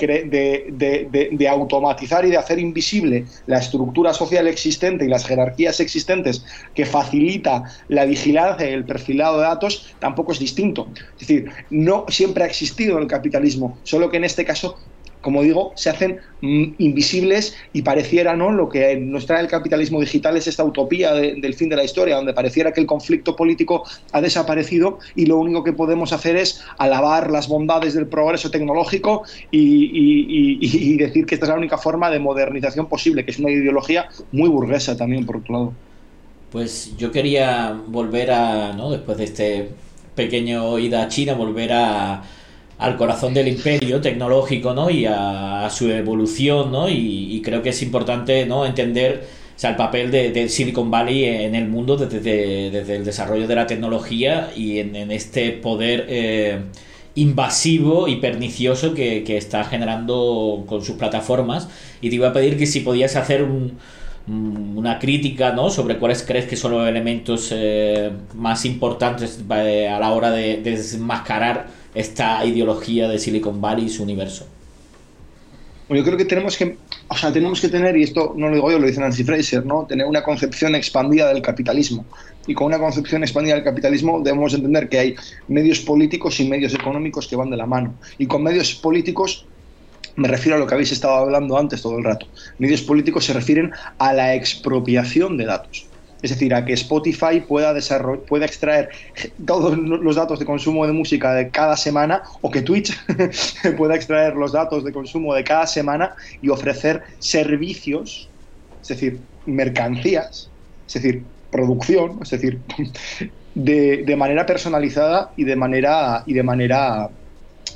de, automatizar y de hacer invisible la estructura social existente y las jerarquías existentes que facilita la vigilancia y el perfilado de datos tampoco es distinto. Es decir, no siempre ha existido el capitalismo, solo que en este caso como digo, se hacen mm, invisibles y pareciera, ¿no? Lo que nos trae el capitalismo digital es esta utopía del fin de la historia, donde pareciera que el conflicto político ha desaparecido y lo único que podemos hacer es alabar las bondades del progreso tecnológico y, decir que esta es la única forma de modernización posible, que es una ideología muy burguesa también, por otro lado. Pues yo quería volver a, ¿no? Después de este pequeño ida a China, volver a al corazón del imperio tecnológico, ¿no? Y a, su evolución, ¿no? Y, creo que es importante, ¿no? Entender el papel de, Silicon Valley en el mundo desde, el desarrollo de la tecnología y en, este poder eh, invasivo y pernicioso que, está generando con sus plataformas. Y te iba a pedir que si podías hacer una crítica ¿no? sobre cuáles crees que son los elementos eh, más importantes eh, a la hora de desmascarar esta ideología de Silicon Valley y su universo. yo creo que tenemos que, o sea, tenemos que tener, y esto no lo digo yo, lo dice Nancy Fraser, ¿no? Tener una concepción expandida del capitalismo. Y con una concepción expandida del capitalismo debemos entender que hay medios políticos y medios económicos que van de la mano. Y con medios políticos me refiero a lo que habéis estado hablando antes todo el rato. Medios políticos se refieren a la expropiación de datos. Es decir, a que Spotify pueda, pueda extraer todos los datos de consumo de música de cada semana o que Twitch pueda extraer los datos de consumo de cada semana y ofrecer servicios, es decir, mercancías, es decir, producción, es decir, de, de manera personalizada y de manera, y de manera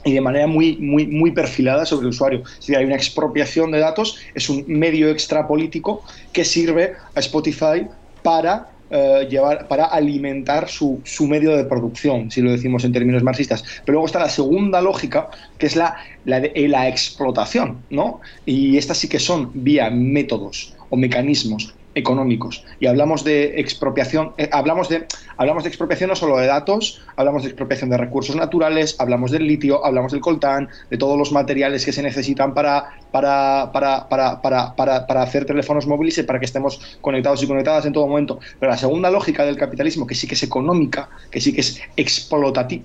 y de manera muy, muy, muy perfilada sobre el usuario. Si hay una expropiación de datos, es un medio extrapolítico que sirve a Spotify para eh, llevar, para alimentar su, su, medio de producción, si lo decimos en términos marxistas. Pero luego está la segunda lógica, que es la, la, de, la explotación, ¿no? Y estas sí que son vía métodos o mecanismos económicos. Y hablamos de expropiación, eh, hablamos, de, hablamos de expropiación no solo de datos, hablamos de expropiación de recursos naturales, hablamos del litio, hablamos del coltán, de todos los materiales que se necesitan para, para, para, para, para hacer teléfonos móviles y para que estemos conectados y conectadas en todo momento. Pero la segunda lógica del capitalismo, que sí que es económica, que sí que es explotativa,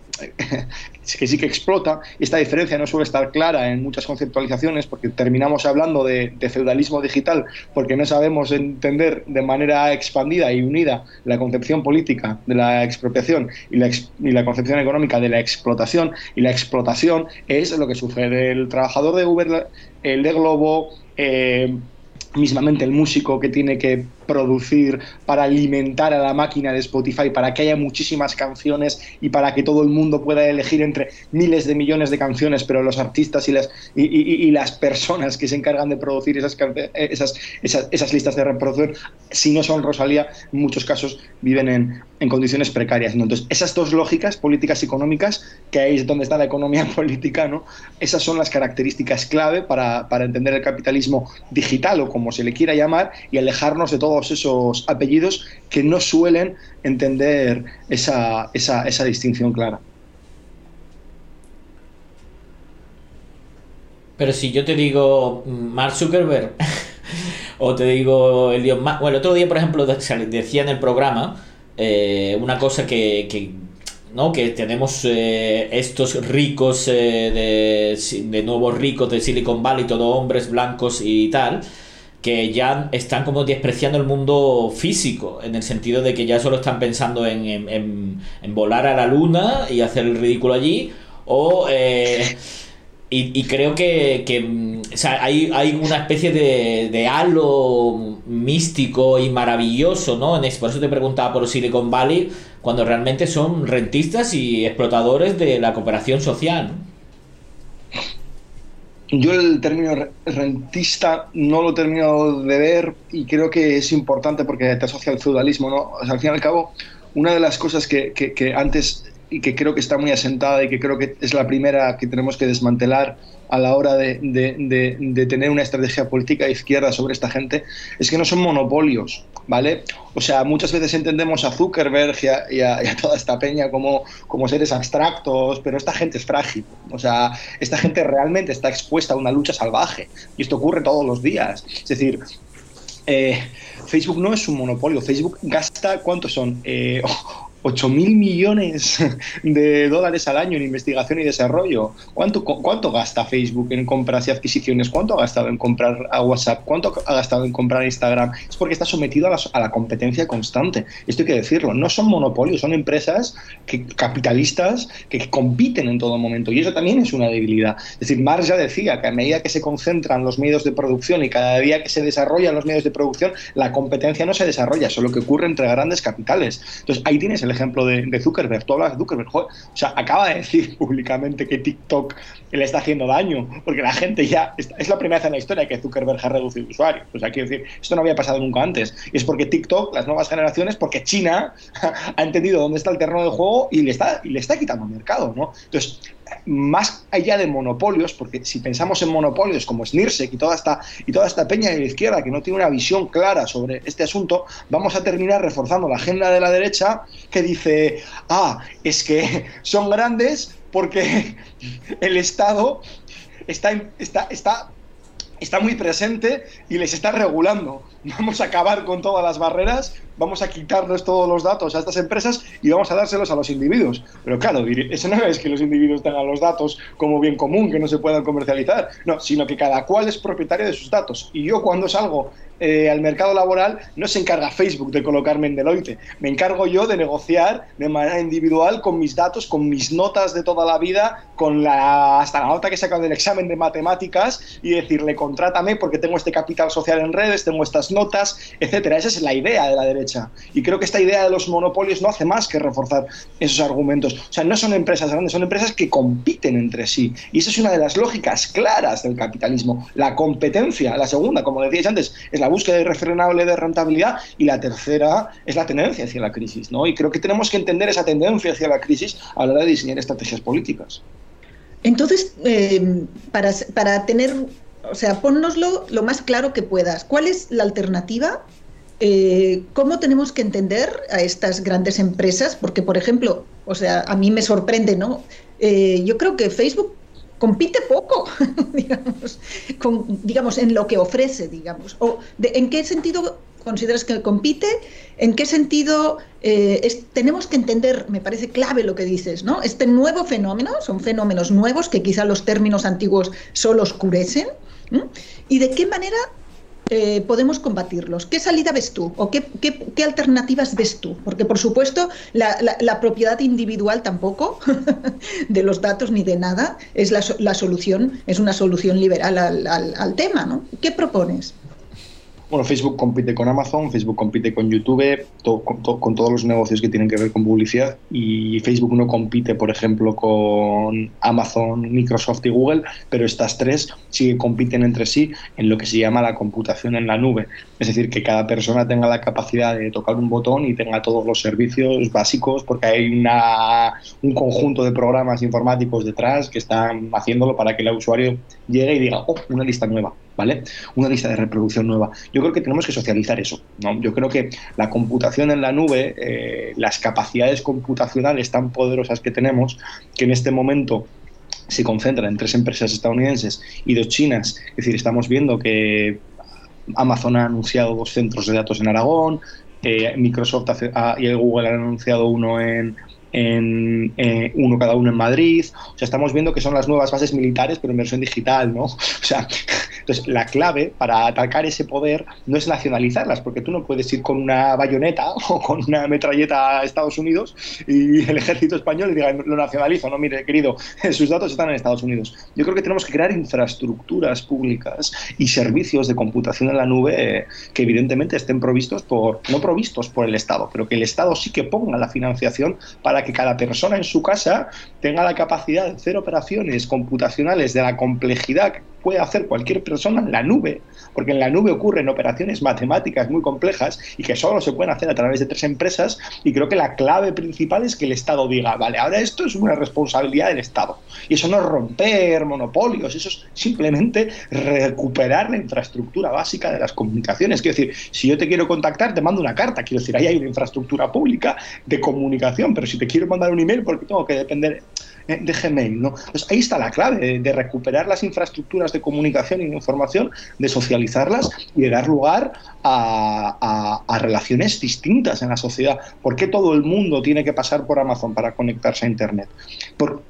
que sí que explota, esta diferencia no suele estar clara en muchas conceptualizaciones porque terminamos hablando de, feudalismo digital porque no sabemos entender de manera expandida y unida la concepción política de la expropiación y la, y la concepción económica de la explotación. Y la explotación es lo que sufre el trabajador de Uber, el de Globo, eh, mismamente el músico que tiene que producir para alimentar a la máquina de Spotify, para que haya muchísimas canciones y para que todo el mundo pueda elegir entre miles de millones de canciones, pero los artistas y las, y, las personas que se encargan de producir esas, esas, esas, esas, listas de reproducción, si no son Rosalía, en muchos casos viven en, en condiciones precarias. Entonces, esas dos lógicas, políticas y económicas, que ahí es donde está la economía política, ¿no? esas son las características clave para, para entender el capitalismo digital o como se le quiera llamar y alejarnos de todo esos apellidos que no suelen entender esa, esa, distinción clara. Pero si yo te digo Mark Zuckerberg o te digo el dios Bueno, el otro día, por ejemplo, decía en el programa eh, una cosa que, ¿no? que tenemos eh, estos ricos eh, de, de, nuevos ricos de Silicon Valley, todos hombres blancos y tal, que ya están como despreciando el mundo físico, en el sentido de que ya solo están pensando en, volar a la luna y hacer el ridículo allí, o... Eh, y, creo que, hay, hay, una especie de, halo místico y maravilloso, ¿no? En, por eso te preguntaba por Silicon Valley, cuando realmente son rentistas y explotadores de la cooperación social. Yo el término rentista no lo termino de ver y creo que es importante porque te asocia al feudalismo, ¿no? al fin y al cabo, una de las cosas que, que antes y que creo que está muy asentada y que creo que es la primera que tenemos que desmantelar a la hora de, de, tener una estrategia política de izquierda sobre esta gente, es que no son monopolios, ¿vale? O sea, muchas veces entendemos a Zuckerberg y a, toda esta peña como, como seres abstractos, pero esta gente es frágil, o sea, esta gente realmente está expuesta a una lucha salvaje y esto ocurre todos los días. Es decir, eh, Facebook no es un monopolio, Facebook gasta, ¿cuántos son? Eh, 8 mil millones de dólares al año en investigación y desarrollo. ¿Cuánto, ¿Cuánto gasta Facebook en compras y adquisiciones? ¿Cuánto ha gastado en comprar a WhatsApp? ¿Cuánto ha gastado en comprar Instagram? Es porque está sometido a la, competencia constante. Esto hay que decirlo. No son monopolios, son empresas que, capitalistas que compiten en todo momento. Y eso también es una debilidad. Es decir, Marx ya decía que a medida que se concentran los medios de producción y cada día que se desarrollan los medios de producción, la competencia no se desarrolla, solo que ocurre entre grandes capitales. Entonces, ahí tienes el ejemplo de, Zuckerberg. Tú hablas de Zuckerberg, o sea, acaba de decir públicamente que TikTok le está haciendo daño, porque la gente ya. Es la primera vez en la historia que Zuckerberg ha reducido usuarios. O sea, quiero decir, esto no había pasado nunca antes. Y es porque TikTok, las nuevas generaciones, porque China ha entendido dónde está el terreno de juego y le está, y le está quitando mercado, ¿no? Entonces, más allá de monopolios, porque si pensamos en monopolios como Snirsek y toda esta, y toda esta peña de la izquierda que no tiene una visión clara sobre este asunto, vamos a terminar reforzando la agenda de la derecha que dice, ah, es que son grandes porque el Estado está, está, está está muy presente y les está regulando. Vamos a acabar con todas las barreras, vamos a quitarles todos los datos a estas empresas y vamos a dárselos a los individuos. Pero claro, eso no es que los individuos tengan los datos como bien común, que no se puedan comercializar, no, sino que cada cual es propietario de sus datos. Y yo cuando salgo eh, al mercado laboral no se encarga Facebook de colocarme en Deloitte. Me encargo yo de negociar de manera individual con mis datos, con mis notas de toda la vida, con la, hasta la nota que he sacado del examen de matemáticas y decirle, contrátame porque tengo este capital social en redes, tengo estas notas, etcétera. Esa es la idea de la derecha. Y creo que esta idea de los monopolios no hace más que reforzar esos argumentos. O sea, no son empresas grandes, son empresas que compiten entre sí. Y esa es una de las lógicas claras del capitalismo. La competencia, la segunda, como decíais antes, es la búsqueda irrefrenable de rentabilidad y la tercera es la tendencia hacia la crisis. ¿no? Y creo que tenemos que entender esa tendencia hacia la crisis a la hora de diseñar estrategias políticas. Entonces, eh, para, para, tener, o sea, ponnoslo lo más claro que puedas. ¿Cuál es la alternativa? Eh, ¿Cómo tenemos que entender a estas grandes empresas? Porque, por ejemplo, o sea, a mí me sorprende, ¿no? Eh, yo creo que Facebook compite poco, digamos, digamos, en lo que ofrece, digamos. O ¿En qué sentido consideras que compite? ¿En qué sentido eh, tenemos que entender, me parece clave lo que dices, ¿no? Este nuevo fenómeno, son fenómenos nuevos que quizá los términos antiguos solo oscurecen, ¿y de qué manera eh, podemos combatirlos? ¿Qué salida ves tú? ¿O qué, alternativas ves tú? Porque, por supuesto, la, propiedad individual tampoco de los datos ni de nada es la, solución, es una solución liberal al, al tema, ¿no? ¿Qué propones? Bueno, Facebook compite con Amazon, Facebook compite con YouTube, con, todos los negocios que tienen que ver con publicidad y Facebook no compite, por ejemplo, con Amazon, Microsoft y Google, pero estas tres sí compiten entre sí en lo que se llama la computación en la nube. Es decir, que cada persona tenga la capacidad de tocar un botón y tenga todos los servicios básicos porque hay una, un conjunto de programas informáticos detrás que están haciéndolo para que el usuario llegue y diga, oh, una lista nueva ¿vale? Una lista de reproducción nueva. Yo creo que tenemos que socializar eso, ¿no? Yo creo que la computación en la nube, eh, las capacidades computacionales tan poderosas que tenemos, que en este momento se concentran en tres empresas estadounidenses y dos chinas, es decir, estamos viendo que Amazon ha anunciado dos centros de datos en Aragón, eh, Microsoft y Google han anunciado uno en, en eh, uno cada uno en Madrid. O sea, estamos viendo que son las nuevas bases militares, pero en versión digital, ¿no? O sea, entonces la clave para atacar ese poder no es nacionalizarlas, porque tú no puedes ir con una bayoneta o con una metralleta a Estados Unidos y el ejército español y diga, lo nacionalizo. No, mire, querido, sus datos están en Estados Unidos. Yo creo que tenemos que crear infraestructuras públicas y servicios de computación en la nube que evidentemente estén provistos por, no provistos por el Estado, pero que el Estado sí que ponga la financiación para que que cada persona en su casa tenga la capacidad de hacer operaciones computacionales de la complejidad puede hacer cualquier persona en la nube, porque en la nube ocurren operaciones matemáticas muy complejas y que solo se pueden hacer a través de tres empresas y creo que la clave principal es que el Estado diga, vale, ahora esto es una responsabilidad del Estado. Y eso no es romper monopolios, eso es simplemente recuperar la infraestructura básica de las comunicaciones. Quiero decir, si yo te quiero contactar, te mando una carta, quiero decir, ahí hay una infraestructura pública de comunicación, pero si te quiero mandar un email, porque tengo que depender de Gmail. ¿no? Pues ahí está la clave de, recuperar las infraestructuras de comunicación y de información, de socializarlas y de dar lugar a, relaciones distintas en la sociedad. ¿Por qué todo el mundo tiene que pasar por Amazon para conectarse a Internet? Por,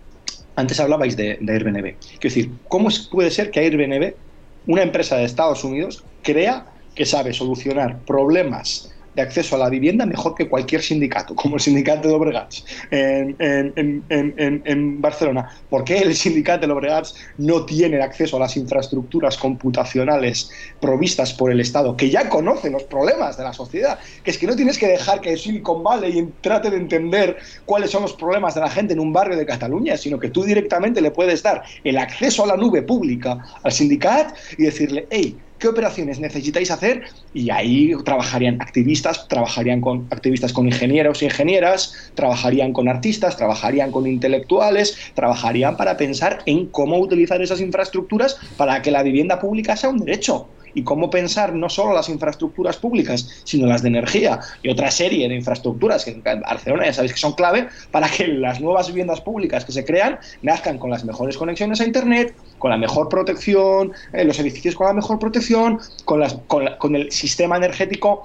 antes hablabais de, de Airbnb. Quiero decir, ¿cómo puede ser que Airbnb, una empresa de Estados Unidos, crea que sabe solucionar problemas de acceso a la vivienda mejor que cualquier sindicato, como el sindicato de Obregats en, Barcelona. ¿Por qué el sindicato de Obregats no tiene acceso a las infraestructuras computacionales provistas por el Estado, que ya conoce los problemas de la sociedad? Que es que no tienes que dejar que Silicon Valley trate de entender cuáles son los problemas de la gente en un barrio de Cataluña, sino que tú directamente le puedes dar el acceso a la nube pública al sindicato y decirle, hey, qué operaciones necesitáis hacer y ahí trabajarían activistas, trabajarían con activistas con ingenieros e ingenieras, trabajarían con artistas, trabajarían con intelectuales, trabajarían para pensar en cómo utilizar esas infraestructuras para que la vivienda pública sea un derecho y cómo pensar no solo las infraestructuras públicas, sino las de energía y otra serie de infraestructuras que en Barcelona ya sabéis que son clave para que las nuevas viviendas públicas que se crean nazcan con las mejores conexiones a Internet, con la mejor protección, eh, los edificios con la mejor protección, con, las, con el sistema energético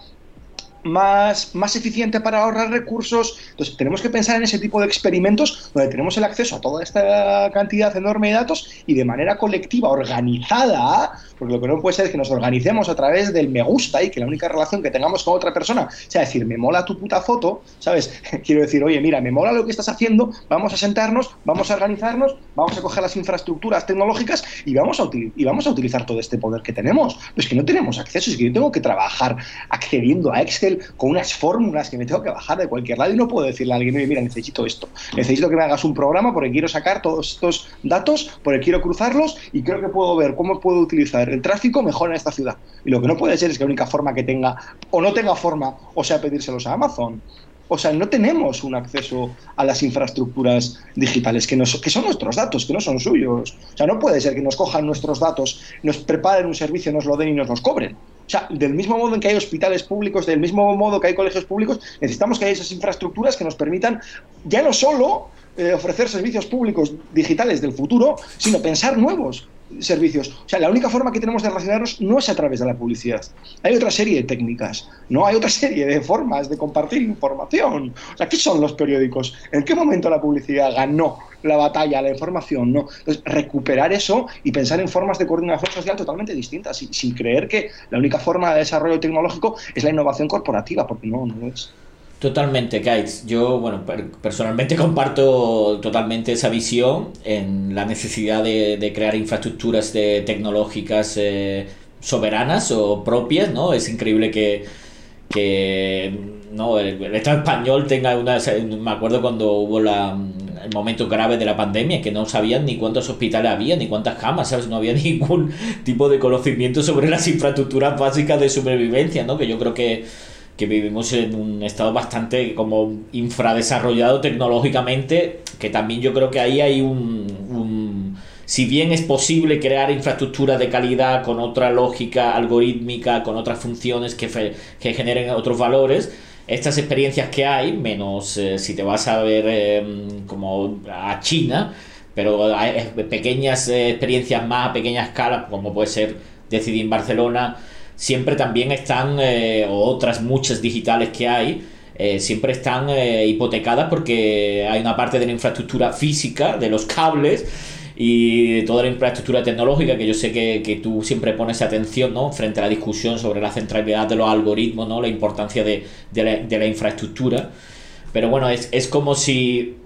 más, más eficiente para ahorrar recursos. Entonces, tenemos que pensar en ese tipo de experimentos donde tenemos el acceso a toda esta cantidad enorme de datos y de manera colectiva, organizada, porque lo que no puede ser es que nos organicemos a través del me gusta y que la única relación que tengamos con otra persona sea decir, me mola tu puta foto, ¿sabes? Quiero decir, oye, mira, me mola lo que estás haciendo, vamos a sentarnos, vamos a organizarnos, vamos a coger las infraestructuras tecnológicas y vamos a, y vamos a utilizar todo este poder que tenemos. Pues que no tenemos acceso, es que yo tengo que trabajar accediendo a Excel con unas fórmulas que me tengo que bajar de cualquier lado y no puedo decirle a alguien, mira, necesito esto, necesito que me hagas un programa porque quiero sacar todos estos datos, porque quiero cruzarlos y creo que puedo ver cómo puedo utilizar el tráfico mejor en esta ciudad. Y lo que no puede ser es que la única forma que tenga, o no tenga forma, o sea, pedírselos a Amazon. O sea, no tenemos un acceso a las infraestructuras digitales que, que son nuestros datos, que no son suyos. O sea, no puede ser que nos cojan nuestros datos, nos preparen un servicio, nos lo den y nos los cobren. Sea, del mismo modo en que hay hospitales públicos, del mismo modo que hay colegios públicos, necesitamos que haya esas infraestructuras que nos permitan ya no solo eh, ofrecer servicios públicos digitales del futuro, sino pensar nuevos servicios. O sea, la única forma que tenemos de relacionarnos no es a través de la publicidad. Hay otra serie de técnicas, no hay otra serie de formas de compartir información. O sea, ¿qué son los periódicos? ¿En qué momento la publicidad ganó la batalla, la información? ¿no? Entonces, recuperar eso y pensar en formas de coordinación social totalmente distintas, sin, sin creer que la única forma de desarrollo tecnológico es la innovación corporativa, porque no, no es. Totalmente, Kites. Yo, bueno, personalmente comparto totalmente esa visión en la necesidad de, crear infraestructuras de, tecnológicas eh, soberanas o propias, ¿no? Es increíble que, que no, el, Estado español tenga una... Me acuerdo cuando hubo la, el momento grave de la pandemia, que no sabían ni cuántos hospitales había, ni cuántas camas, ¿sabes? No había ningún tipo de conocimiento sobre las infraestructuras básicas de supervivencia, ¿no? Que yo creo que que vivimos en un estado bastante como infradesarrollado tecnológicamente, que también yo creo que ahí hay un, si bien es posible crear infraestructuras de calidad con otra lógica algorítmica, con otras funciones que, que generen otros valores, estas experiencias que hay, menos eh, si te vas a ver em, como a China, pero hay pequeñas eh, experiencias más a pequeña escala, como puede ser decidir en Barcelona, siempre también están, eh, otras muchas digitales que hay, eh, siempre están eh, hipotecadas porque hay una parte de la infraestructura física, de los cables y de toda la infraestructura tecnológica que yo sé que, tú siempre pones atención ¿no? frente a la discusión sobre la centralidad de los algoritmos, ¿no? la importancia de, la, infraestructura. Pero bueno, es, como si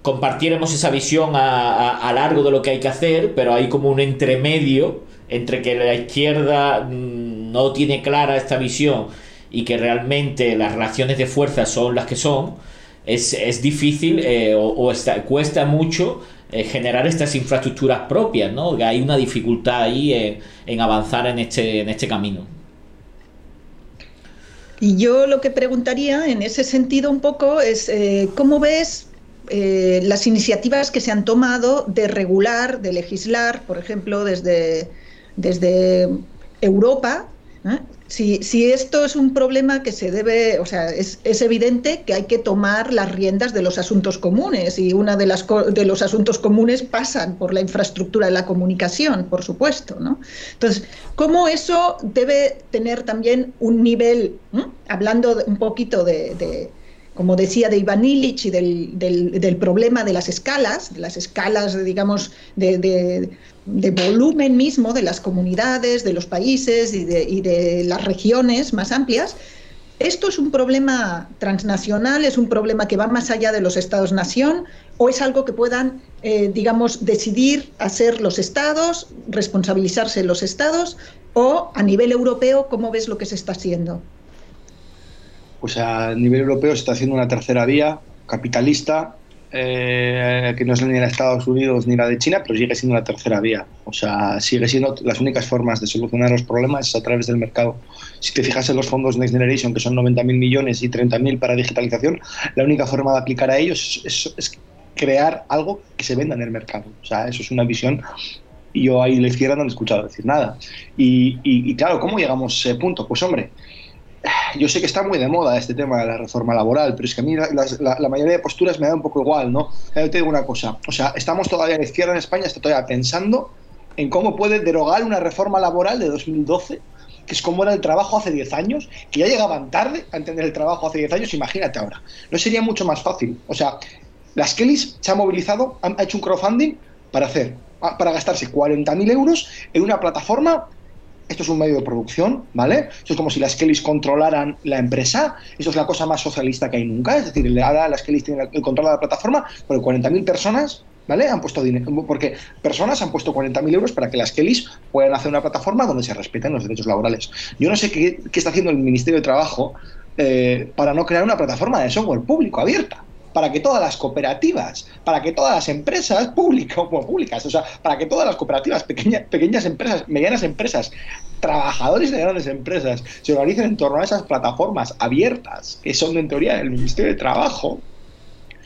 compartiéramos esa visión a, a, largo de lo que hay que hacer, pero hay como un entremedio entre que la izquierda mm, no tiene clara esta visión y que realmente las relaciones de fuerza son las que son, es, difícil eh, o, cuesta mucho eh, generar estas infraestructuras propias, ¿no? Hay una dificultad ahí en, avanzar en este, en este camino. Y yo lo que preguntaría en ese sentido un poco es, eh, ¿cómo ves las iniciativas que se han tomado de regular, de legislar, por ejemplo, desde desde Europa, si, esto es un problema que se debe, o sea, es, evidente que hay que tomar las riendas de los asuntos comunes y uno de, de los asuntos comunes pasan por la infraestructura de la comunicación, por supuesto, ¿no? Entonces, ¿cómo eso debe tener también un nivel, hablando un poquito de, como decía, de Ivan Illich y del, problema de las escalas, de las escalas, digamos, de, de volumen mismo de las comunidades, de los países y de, las regiones más amplias, ¿esto es un problema transnacional? ¿Es un problema que va más allá de los estados-nación? ¿O es algo que puedan, eh, digamos, decidir hacer los estados, responsabilizarse los estados? ¿O a nivel europeo, cómo ves lo que se está haciendo? Pues a nivel europeo se está haciendo una tercera vía capitalista eh, que no es ni la de Estados Unidos ni la de China, pero sigue siendo la tercera vía. O sea, sigue siendo las únicas formas de solucionar los problemas a través del mercado. Si te fijas en los fondos Next Generation, que son 90.000 millones y 30.000 para digitalización, la única forma de aplicar a ellos es, crear algo que se venda en el mercado. O sea, eso es una visión Y yo ahí la izquierda no he escuchado decir nada. Y, y, claro, ¿cómo llegamos a ese punto? Pues hombre, yo sé que está muy de moda este tema de la reforma laboral, pero es que a mí la, mayoría de posturas me da un poco igual, ¿no? Yo te digo una cosa, o sea, estamos todavía, la izquierda en España está todavía pensando en cómo puede derogar una reforma laboral de 2012 que es como era el trabajo hace 10 años, que ya llegaban tarde a entender el trabajo hace 10 años, imagínate ahora. ¿No sería mucho más fácil? O sea, las Kellys se han movilizado, han hecho un crowdfunding para hacer, para gastarse 40.000 euros en una plataforma esto es un medio de producción, ¿vale? Esto es como si las Kellys controlaran la empresa. Esto es la cosa más socialista que hay nunca. Es decir, ahora las Kellys tienen el control de la plataforma, pero 40.000 personas ¿vale? Han puesto dinero, porque personas han puesto 40.000 euros para que las Kellys puedan hacer una plataforma donde se respeten los derechos laborales. Yo no sé qué, está haciendo el Ministerio de Trabajo eh, para no crear una plataforma de software público abierta para que todas las cooperativas, para que todas las empresas públicas, como públicas, o sea, para que todas las cooperativas, pequeñas, pequeñas empresas, medianas empresas, trabajadores de grandes empresas, se organicen en torno a esas plataformas abiertas, que son en teoría del Ministerio de Trabajo,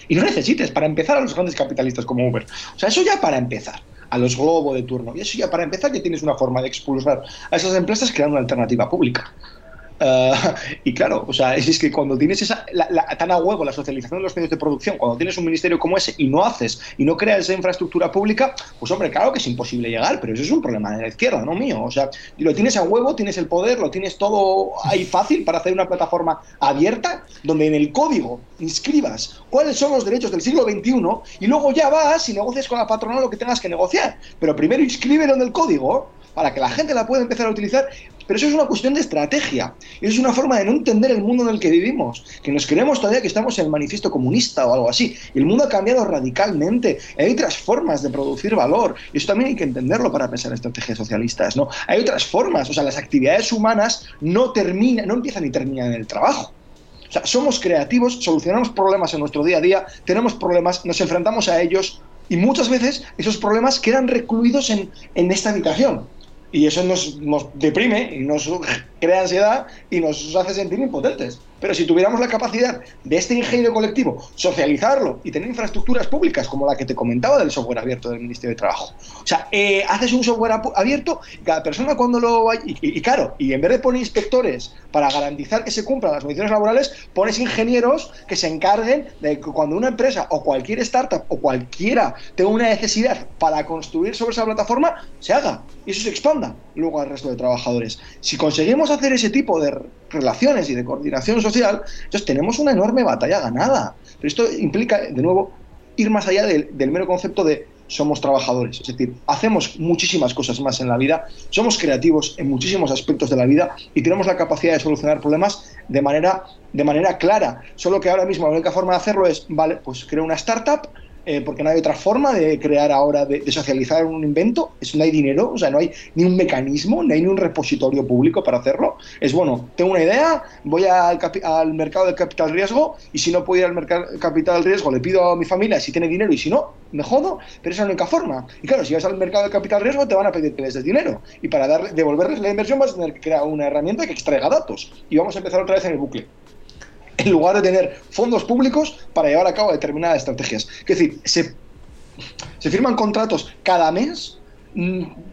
y no necesites para empezar a los grandes capitalistas como Uber. O sea, eso ya para empezar a los globos de turno. Y eso ya para empezar ya tienes una forma de expulsar a esas empresas creando una alternativa pública. Eh, y claro, o sea, es, que cuando tienes esa, tan a huevo la socialización de los medios de producción, cuando tienes un ministerio como ese y no haces y no creas esa infraestructura pública, pues hombre, claro que es imposible llegar, pero eso es un problema de la izquierda, no mío. O sea, lo tienes a huevo, tienes el poder, lo tienes todo ahí fácil para hacer una plataforma abierta donde en el código inscribas cuáles son los derechos del siglo XXI y luego ya vas y negocias con la patronal lo que tengas que negociar. Pero primero inscríbelo en el código para que la gente la pueda empezar a utilizar pero eso es una cuestión de estrategia. Eso es una forma de no entender el mundo en el que vivimos. Que nos creemos todavía que estamos en el manifiesto comunista o algo así. El mundo ha cambiado radicalmente. Hay otras formas de producir valor. Y eso también hay que entenderlo para pensar en estrategias socialistas. ¿no? Hay otras formas. O sea, las actividades humanas no, terminan, no empiezan y terminan en el trabajo. O sea, somos creativos, solucionamos problemas en nuestro día a día, tenemos problemas, nos enfrentamos a ellos y muchas veces esos problemas quedan recluidos en, en esta habitación y eso nos, nos deprime y nos crea ansiedad y nos hace sentir impotentes. Pero si tuviéramos la capacidad de este ingenio colectivo, socializarlo y tener infraestructuras públicas como la que te comentaba del software abierto del Ministerio de Trabajo. O sea, eh, haces un software abierto, cada persona cuando lo... Y, y, claro, y en vez de poner inspectores para garantizar que se cumplan las condiciones laborales, pones ingenieros que se encarguen de que cuando una empresa o cualquier startup o cualquiera tenga una necesidad para construir sobre esa plataforma, se haga y eso se expanda luego al resto de trabajadores. Si conseguimos hacer ese tipo de relaciones y de coordinación social, entonces tenemos una enorme batalla ganada. Pero esto implica, de nuevo, ir más allá del, mero concepto de somos trabajadores. Es decir, hacemos muchísimas cosas más en la vida, somos creativos en muchísimos aspectos de la vida y tenemos la capacidad de solucionar problemas de manera, de manera clara. Solo que ahora mismo la única forma de hacerlo es, vale, pues creo una startup, eh, porque no hay otra forma de crear ahora, de, socializar un invento, es, no hay dinero, o sea, no hay ni un mecanismo, no hay ni un repositorio público para hacerlo. Es bueno, tengo una idea, voy al, al mercado de capital riesgo y si no puedo ir al mercado de capital riesgo, le pido a mi familia si tiene dinero y si no, me jodo, pero es la única forma. Y claro, si vas al mercado de capital riesgo te van a pedir que les des dinero y para darle, devolverles la inversión vas a tener que crear una herramienta que extraiga datos y vamos a empezar otra vez en el bucle en lugar de tener fondos públicos para llevar a cabo determinadas estrategias. Es decir, se, se firman contratos cada mes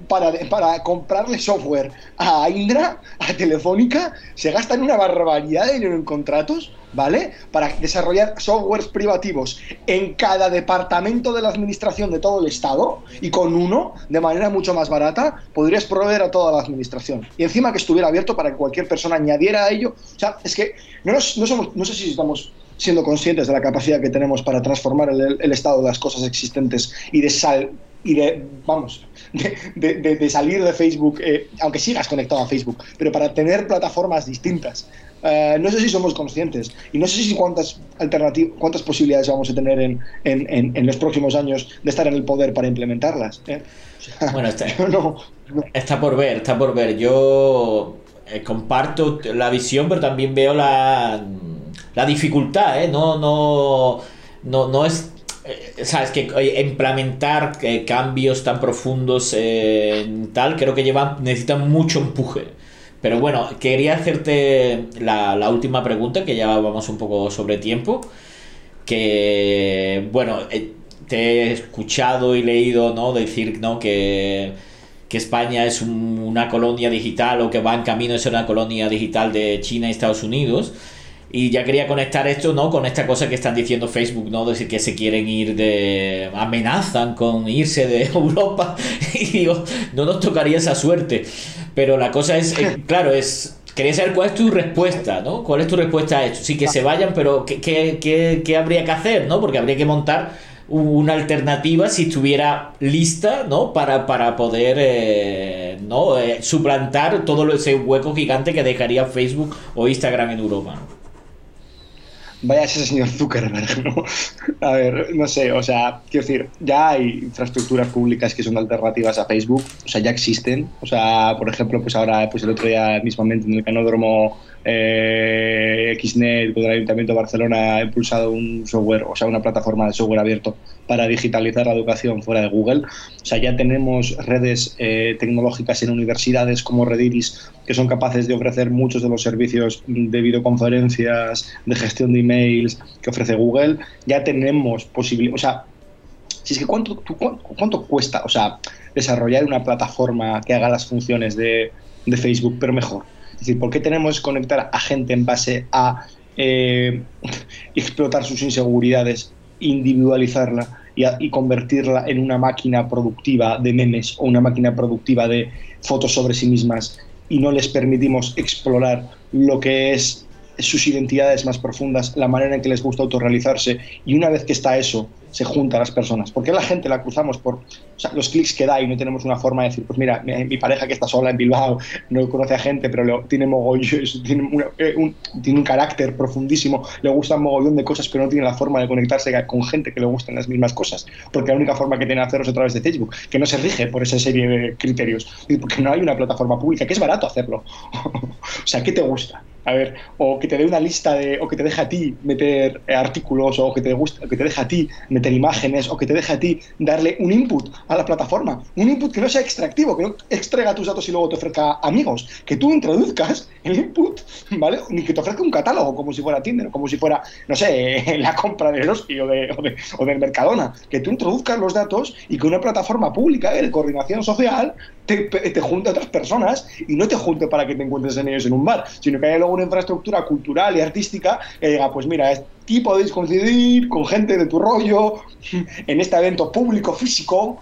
para, para, comprarle software a Indra, a Telefónica, se gastan una barbaridad de dinero en contratos ¿vale? Para desarrollar softwares privativos en cada departamento de la administración de todo el Estado y con uno, de manera mucho más barata, podrías proveer a toda la administración. Y encima que estuviera abierto para que cualquier persona añadiera a ello. O sea, es que no, no, somos, no sé si estamos siendo conscientes de la capacidad que tenemos para transformar el, estado de las cosas existentes y de sal y de, vamos, de, de, salir de Facebook, eh, aunque sigas conectado a Facebook, pero para tener plataformas distintas, eh, no sé si somos conscientes y no sé si cuántas alternativas, cuántas posibilidades vamos a tener en, en, en, los próximos años de estar en el poder para implementarlas. ¿eh? bueno, está, está, por ver, está por ver. Yo eh, comparto la visión, pero también veo la, la dificultad, No, no, no, no es sabes que implementar cambios tan profundos en tal creo que llevan necesitan mucho empuje pero bueno, quería hacerte la, última pregunta, que ya vamos un poco sobre tiempo. Que, bueno, eh, te he escuchado y leído, ¿no? Decir, ¿no? Que, que España es una colonia digital o que va en camino de ser una colonia digital de China y Estados Unidos. Y ya quería conectar esto, ¿no? Con esta cosa que están diciendo Facebook, ¿no? Decir que se quieren ir de... amenazan con irse de Europa. Y digo, no nos tocaría esa suerte. Pero la cosa es, eh, claro, es... Quería saber cuál es tu respuesta, ¿no? ¿Cuál es tu respuesta a esto? Sí, que se vayan, pero ¿qué, qué, qué, habría que hacer, ¿no? Porque habría que montar una alternativa si estuviera lista, ¿no? Para, para poder, eh, ¿no? Eh, suplantar todo ese hueco gigante que dejaría Facebook o Instagram en Europa, vaya ese señor Zuckerberg, ¿no? A ver, no sé, o sea, quiero decir, ya hay infraestructuras públicas que son alternativas a Facebook, o sea, ya existen, o sea, por ejemplo, pues ahora, pues el otro día mismamente en el canódromo eh, XNet con el Ayuntamiento de Barcelona ha impulsado un software, o sea, una plataforma de software abierto para digitalizar la educación fuera de Google. O sea, ya tenemos redes eh, tecnológicas en universidades como Rediris que son capaces de ofrecer muchos de los servicios de videoconferencias, de gestión de emails que ofrece Google. Ya tenemos posibilidades, o sea, si es que cuánto, cuánto cuesta, o sea, desarrollar una plataforma que haga las funciones de Facebook, pero mejor es decir, ¿por qué tenemos que conectar a gente en base a eh, explotar sus inseguridades, individualizarla y, convertirla en una máquina productiva de memes o una máquina productiva de fotos sobre sí mismas y no les permitimos explorar lo que es sus identidades más profundas, la manera en que les gusta autorrealizarse y una vez que está eso, se junta a las personas. Porque la gente la cruzamos por los clics que da y no tenemos una forma de decir, pues mira, mi, pareja que está sola en Bilbao no conoce a gente, pero tiene mogollos, tiene, eh, un, tiene un carácter profundísimo, le gusta un mogollón de cosas, pero no tiene la forma de conectarse con gente que le gustan las mismas cosas. Porque la única forma que tiene de hacerlo es a través de Facebook, que no se rige por esa serie de criterios. Porque no hay una plataforma pública, que es barato hacerlo. o sea, ¿qué te gusta? A ver, o que te dé una lista de, o que te deje a ti meter artículos, o que te gusta, que te deje a ti meter imágenes, o que te deje a ti darle un input a la plataforma. Un input que no sea extractivo, que no extraiga tus datos y luego te ofrezca amigos. Que tú introduzcas el input, ¿vale? Ni que te ofrezca un catálogo como si fuera Tinder, como si fuera, no sé, la compra de Eroski o, de, o, de, o del Mercadona. Que tú introduzcas los datos y que una plataforma pública de coordinación social te, te junte a otras personas y no te junte para que te encuentres en ellos en un bar, sino que haya luego una infraestructura cultural y artística que diga, pues mira, aquí podéis coincidir con gente de tu rollo en este evento público, físico,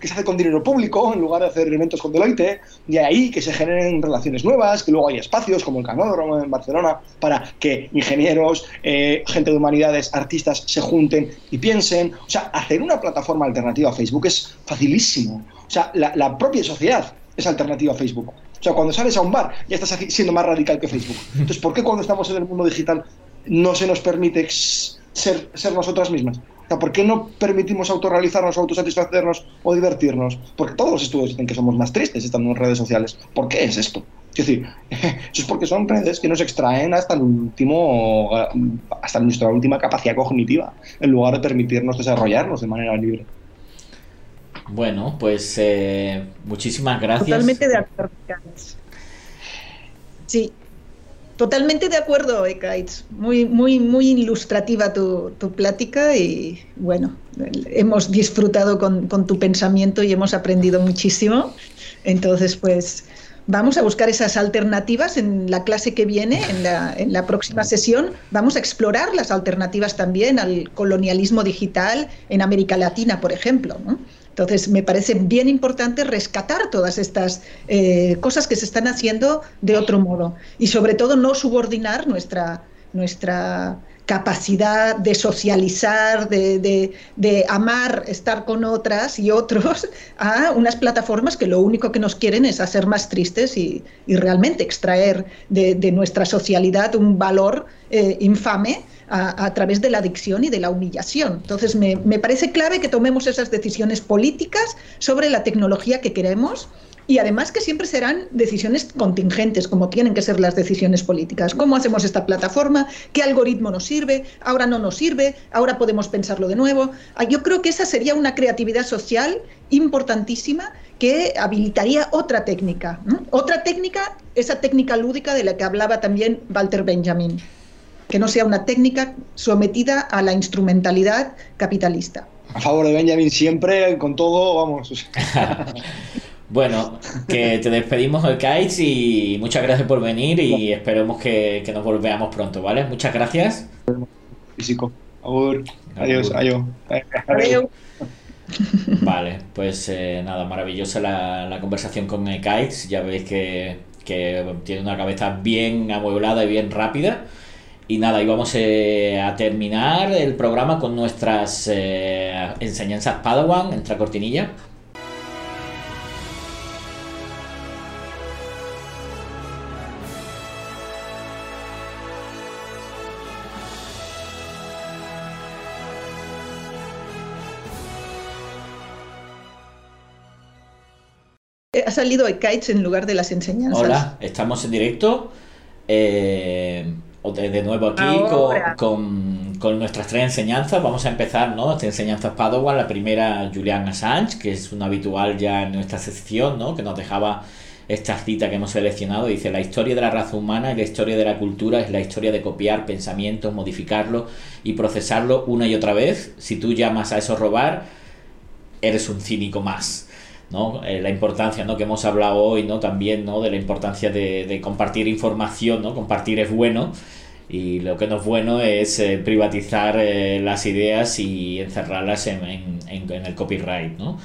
que se hace con dinero público en lugar de hacer eventos con Deloitte, y ahí que se generen relaciones nuevas, que luego hay espacios como el Canódromo en Barcelona para que ingenieros, eh, gente de humanidades, artistas se junten y piensen. O sea, hacer una plataforma alternativa a Facebook es facilísimo. O sea, la, la propia sociedad es alternativa a Facebook. O sea, cuando sales a un bar ya estás siendo más radical que Facebook. Entonces, ¿por qué cuando estamos en el mundo digital no se nos permite ser, ser nosotras mismas? O sea, ¿por qué no permitimos autorrealizarnos, autosatisfacernos o divertirnos? Porque todos los estudios dicen que somos más tristes estando en redes sociales. ¿Por qué es esto? Es decir, eso es porque son redes que nos extraen hasta el último, hasta nuestra última capacidad cognitiva, en lugar de permitirnos desarrollarnos de manera libre. Bueno, pues eh, muchísimas gracias. Totalmente de acuerdo, Sí, totalmente de acuerdo, Ekaitz. Muy, muy, muy ilustrativa tu, plática y bueno, hemos disfrutado con, tu pensamiento y hemos aprendido muchísimo. Entonces, pues vamos a buscar esas alternativas en la clase que viene, en la, en la, próxima sesión. Vamos a explorar las alternativas también al colonialismo digital en América Latina, por ejemplo. ¿no? Entonces, me parece bien importante rescatar todas estas eh, cosas que se están haciendo de otro modo y sobre todo no subordinar nuestra, nuestra capacidad de socializar, de, amar, estar con otras y otros a unas plataformas que lo único que nos quieren es hacer más tristes y, realmente extraer de, nuestra socialidad un valor eh, infame a, través de la adicción y de la humillación. Entonces, me, parece clave que tomemos esas decisiones políticas sobre la tecnología que queremos y además que siempre serán decisiones contingentes, como tienen que ser las decisiones políticas. ¿Cómo hacemos esta plataforma? ¿Qué algoritmo nos sirve? ¿Ahora no nos sirve? ¿Ahora podemos pensarlo de nuevo? Ah, yo creo que esa sería una creatividad social importantísima que habilitaría otra técnica. Otra técnica, esa técnica lúdica de la que hablaba también Walter Benjamin que no sea una técnica sometida a la instrumentalidad capitalista. A favor de Benjamin siempre, con todo, vamos. bueno, que te despedimos el Kites y muchas gracias por venir y esperemos que, nos volveamos pronto, ¿vale? Muchas gracias. Físico. Adiós, adiós. Vale, pues eh, nada, maravillosa la, conversación con el Kites. Ya veis que, tiene una cabeza bien amueblada y bien rápida. Y nada, íbamos eh, a terminar el programa con nuestras eh, enseñanzas Padawan, entra cortinilla. Ha salido Kites en lugar de las enseñanzas. Hola, estamos en directo. Eh, de nuevo aquí con, con, nuestras tres enseñanzas. Vamos a empezar, ¿no? Esta enseñanza Padawan. La primera, Julian Assange, que es un habitual ya en nuestra sección, ¿no? Que nos dejaba esta cita que hemos seleccionado. Dice, la historia de la raza humana y la historia de la cultura es la historia de copiar pensamientos, modificarlo y procesarlo una y otra vez. Si tú llamas a eso robar, eres un cínico más. Eh, la importancia ¿no? que hemos hablado hoy ¿no? también ¿no? de la importancia de, compartir información, ¿no? compartir es bueno y lo que no es bueno es eh, privatizar eh, las ideas y encerrarlas en, el copyright. ¿no?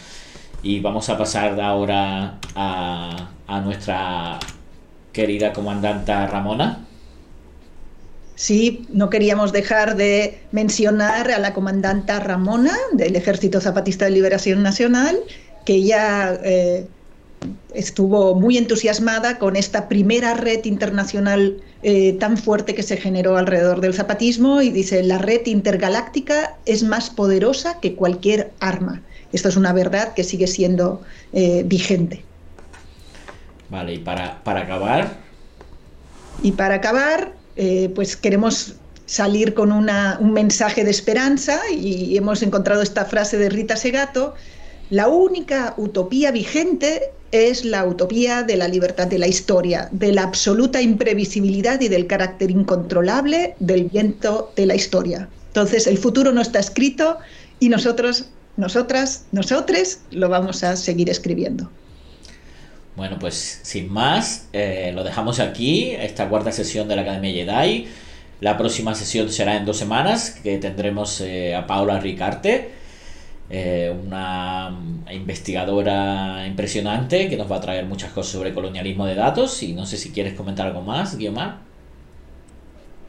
Y vamos a pasar ahora a, a nuestra querida comandanta Ramona. Sí, no queríamos dejar de mencionar a la comandanta Ramona del Ejército Zapatista de Liberación Nacional que ella eh, estuvo muy entusiasmada con esta primera red internacional eh, tan fuerte que se generó alrededor del zapatismo y dice, la red intergaláctica es más poderosa que cualquier arma. Esto es una verdad que sigue siendo eh, vigente. Vale, y para, para acabar. Y para acabar, pues queremos salir con una, un mensaje de esperanza y hemos encontrado esta frase de Rita Segato la única utopía vigente es la utopía de la libertad de la historia, de la absoluta imprevisibilidad y del carácter incontrolable del viento de la historia. Entonces, el futuro no está escrito y nosotros, nosotras, nosotres lo vamos a seguir escribiendo. Bueno, pues sin más, eh, lo dejamos aquí, esta cuarta sesión de la Academia Jedi. La próxima sesión será en dos semanas, que tendremos eh, a Paula Ricarte eh, una investigadora impresionante que nos va a traer muchas cosas sobre colonialismo de datos y no sé si quieres comentar algo más, Guiomar.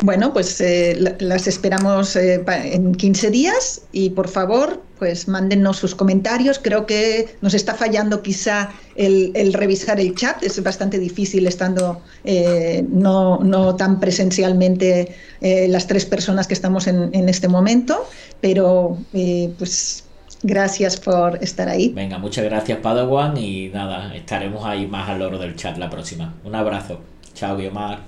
Bueno, pues eh, las esperamos eh, en 15 días y por favor, pues mándennos sus comentarios. Creo que nos está fallando quizá el, revisar el chat, es bastante difícil estando no, no, tan presencialmente las tres personas que estamos en, en este momento, pero pues Gracias por estar ahí. Venga, muchas gracias Padawan y nada, estaremos ahí más al loro del chat la próxima. Un abrazo. Chao, Guiomar.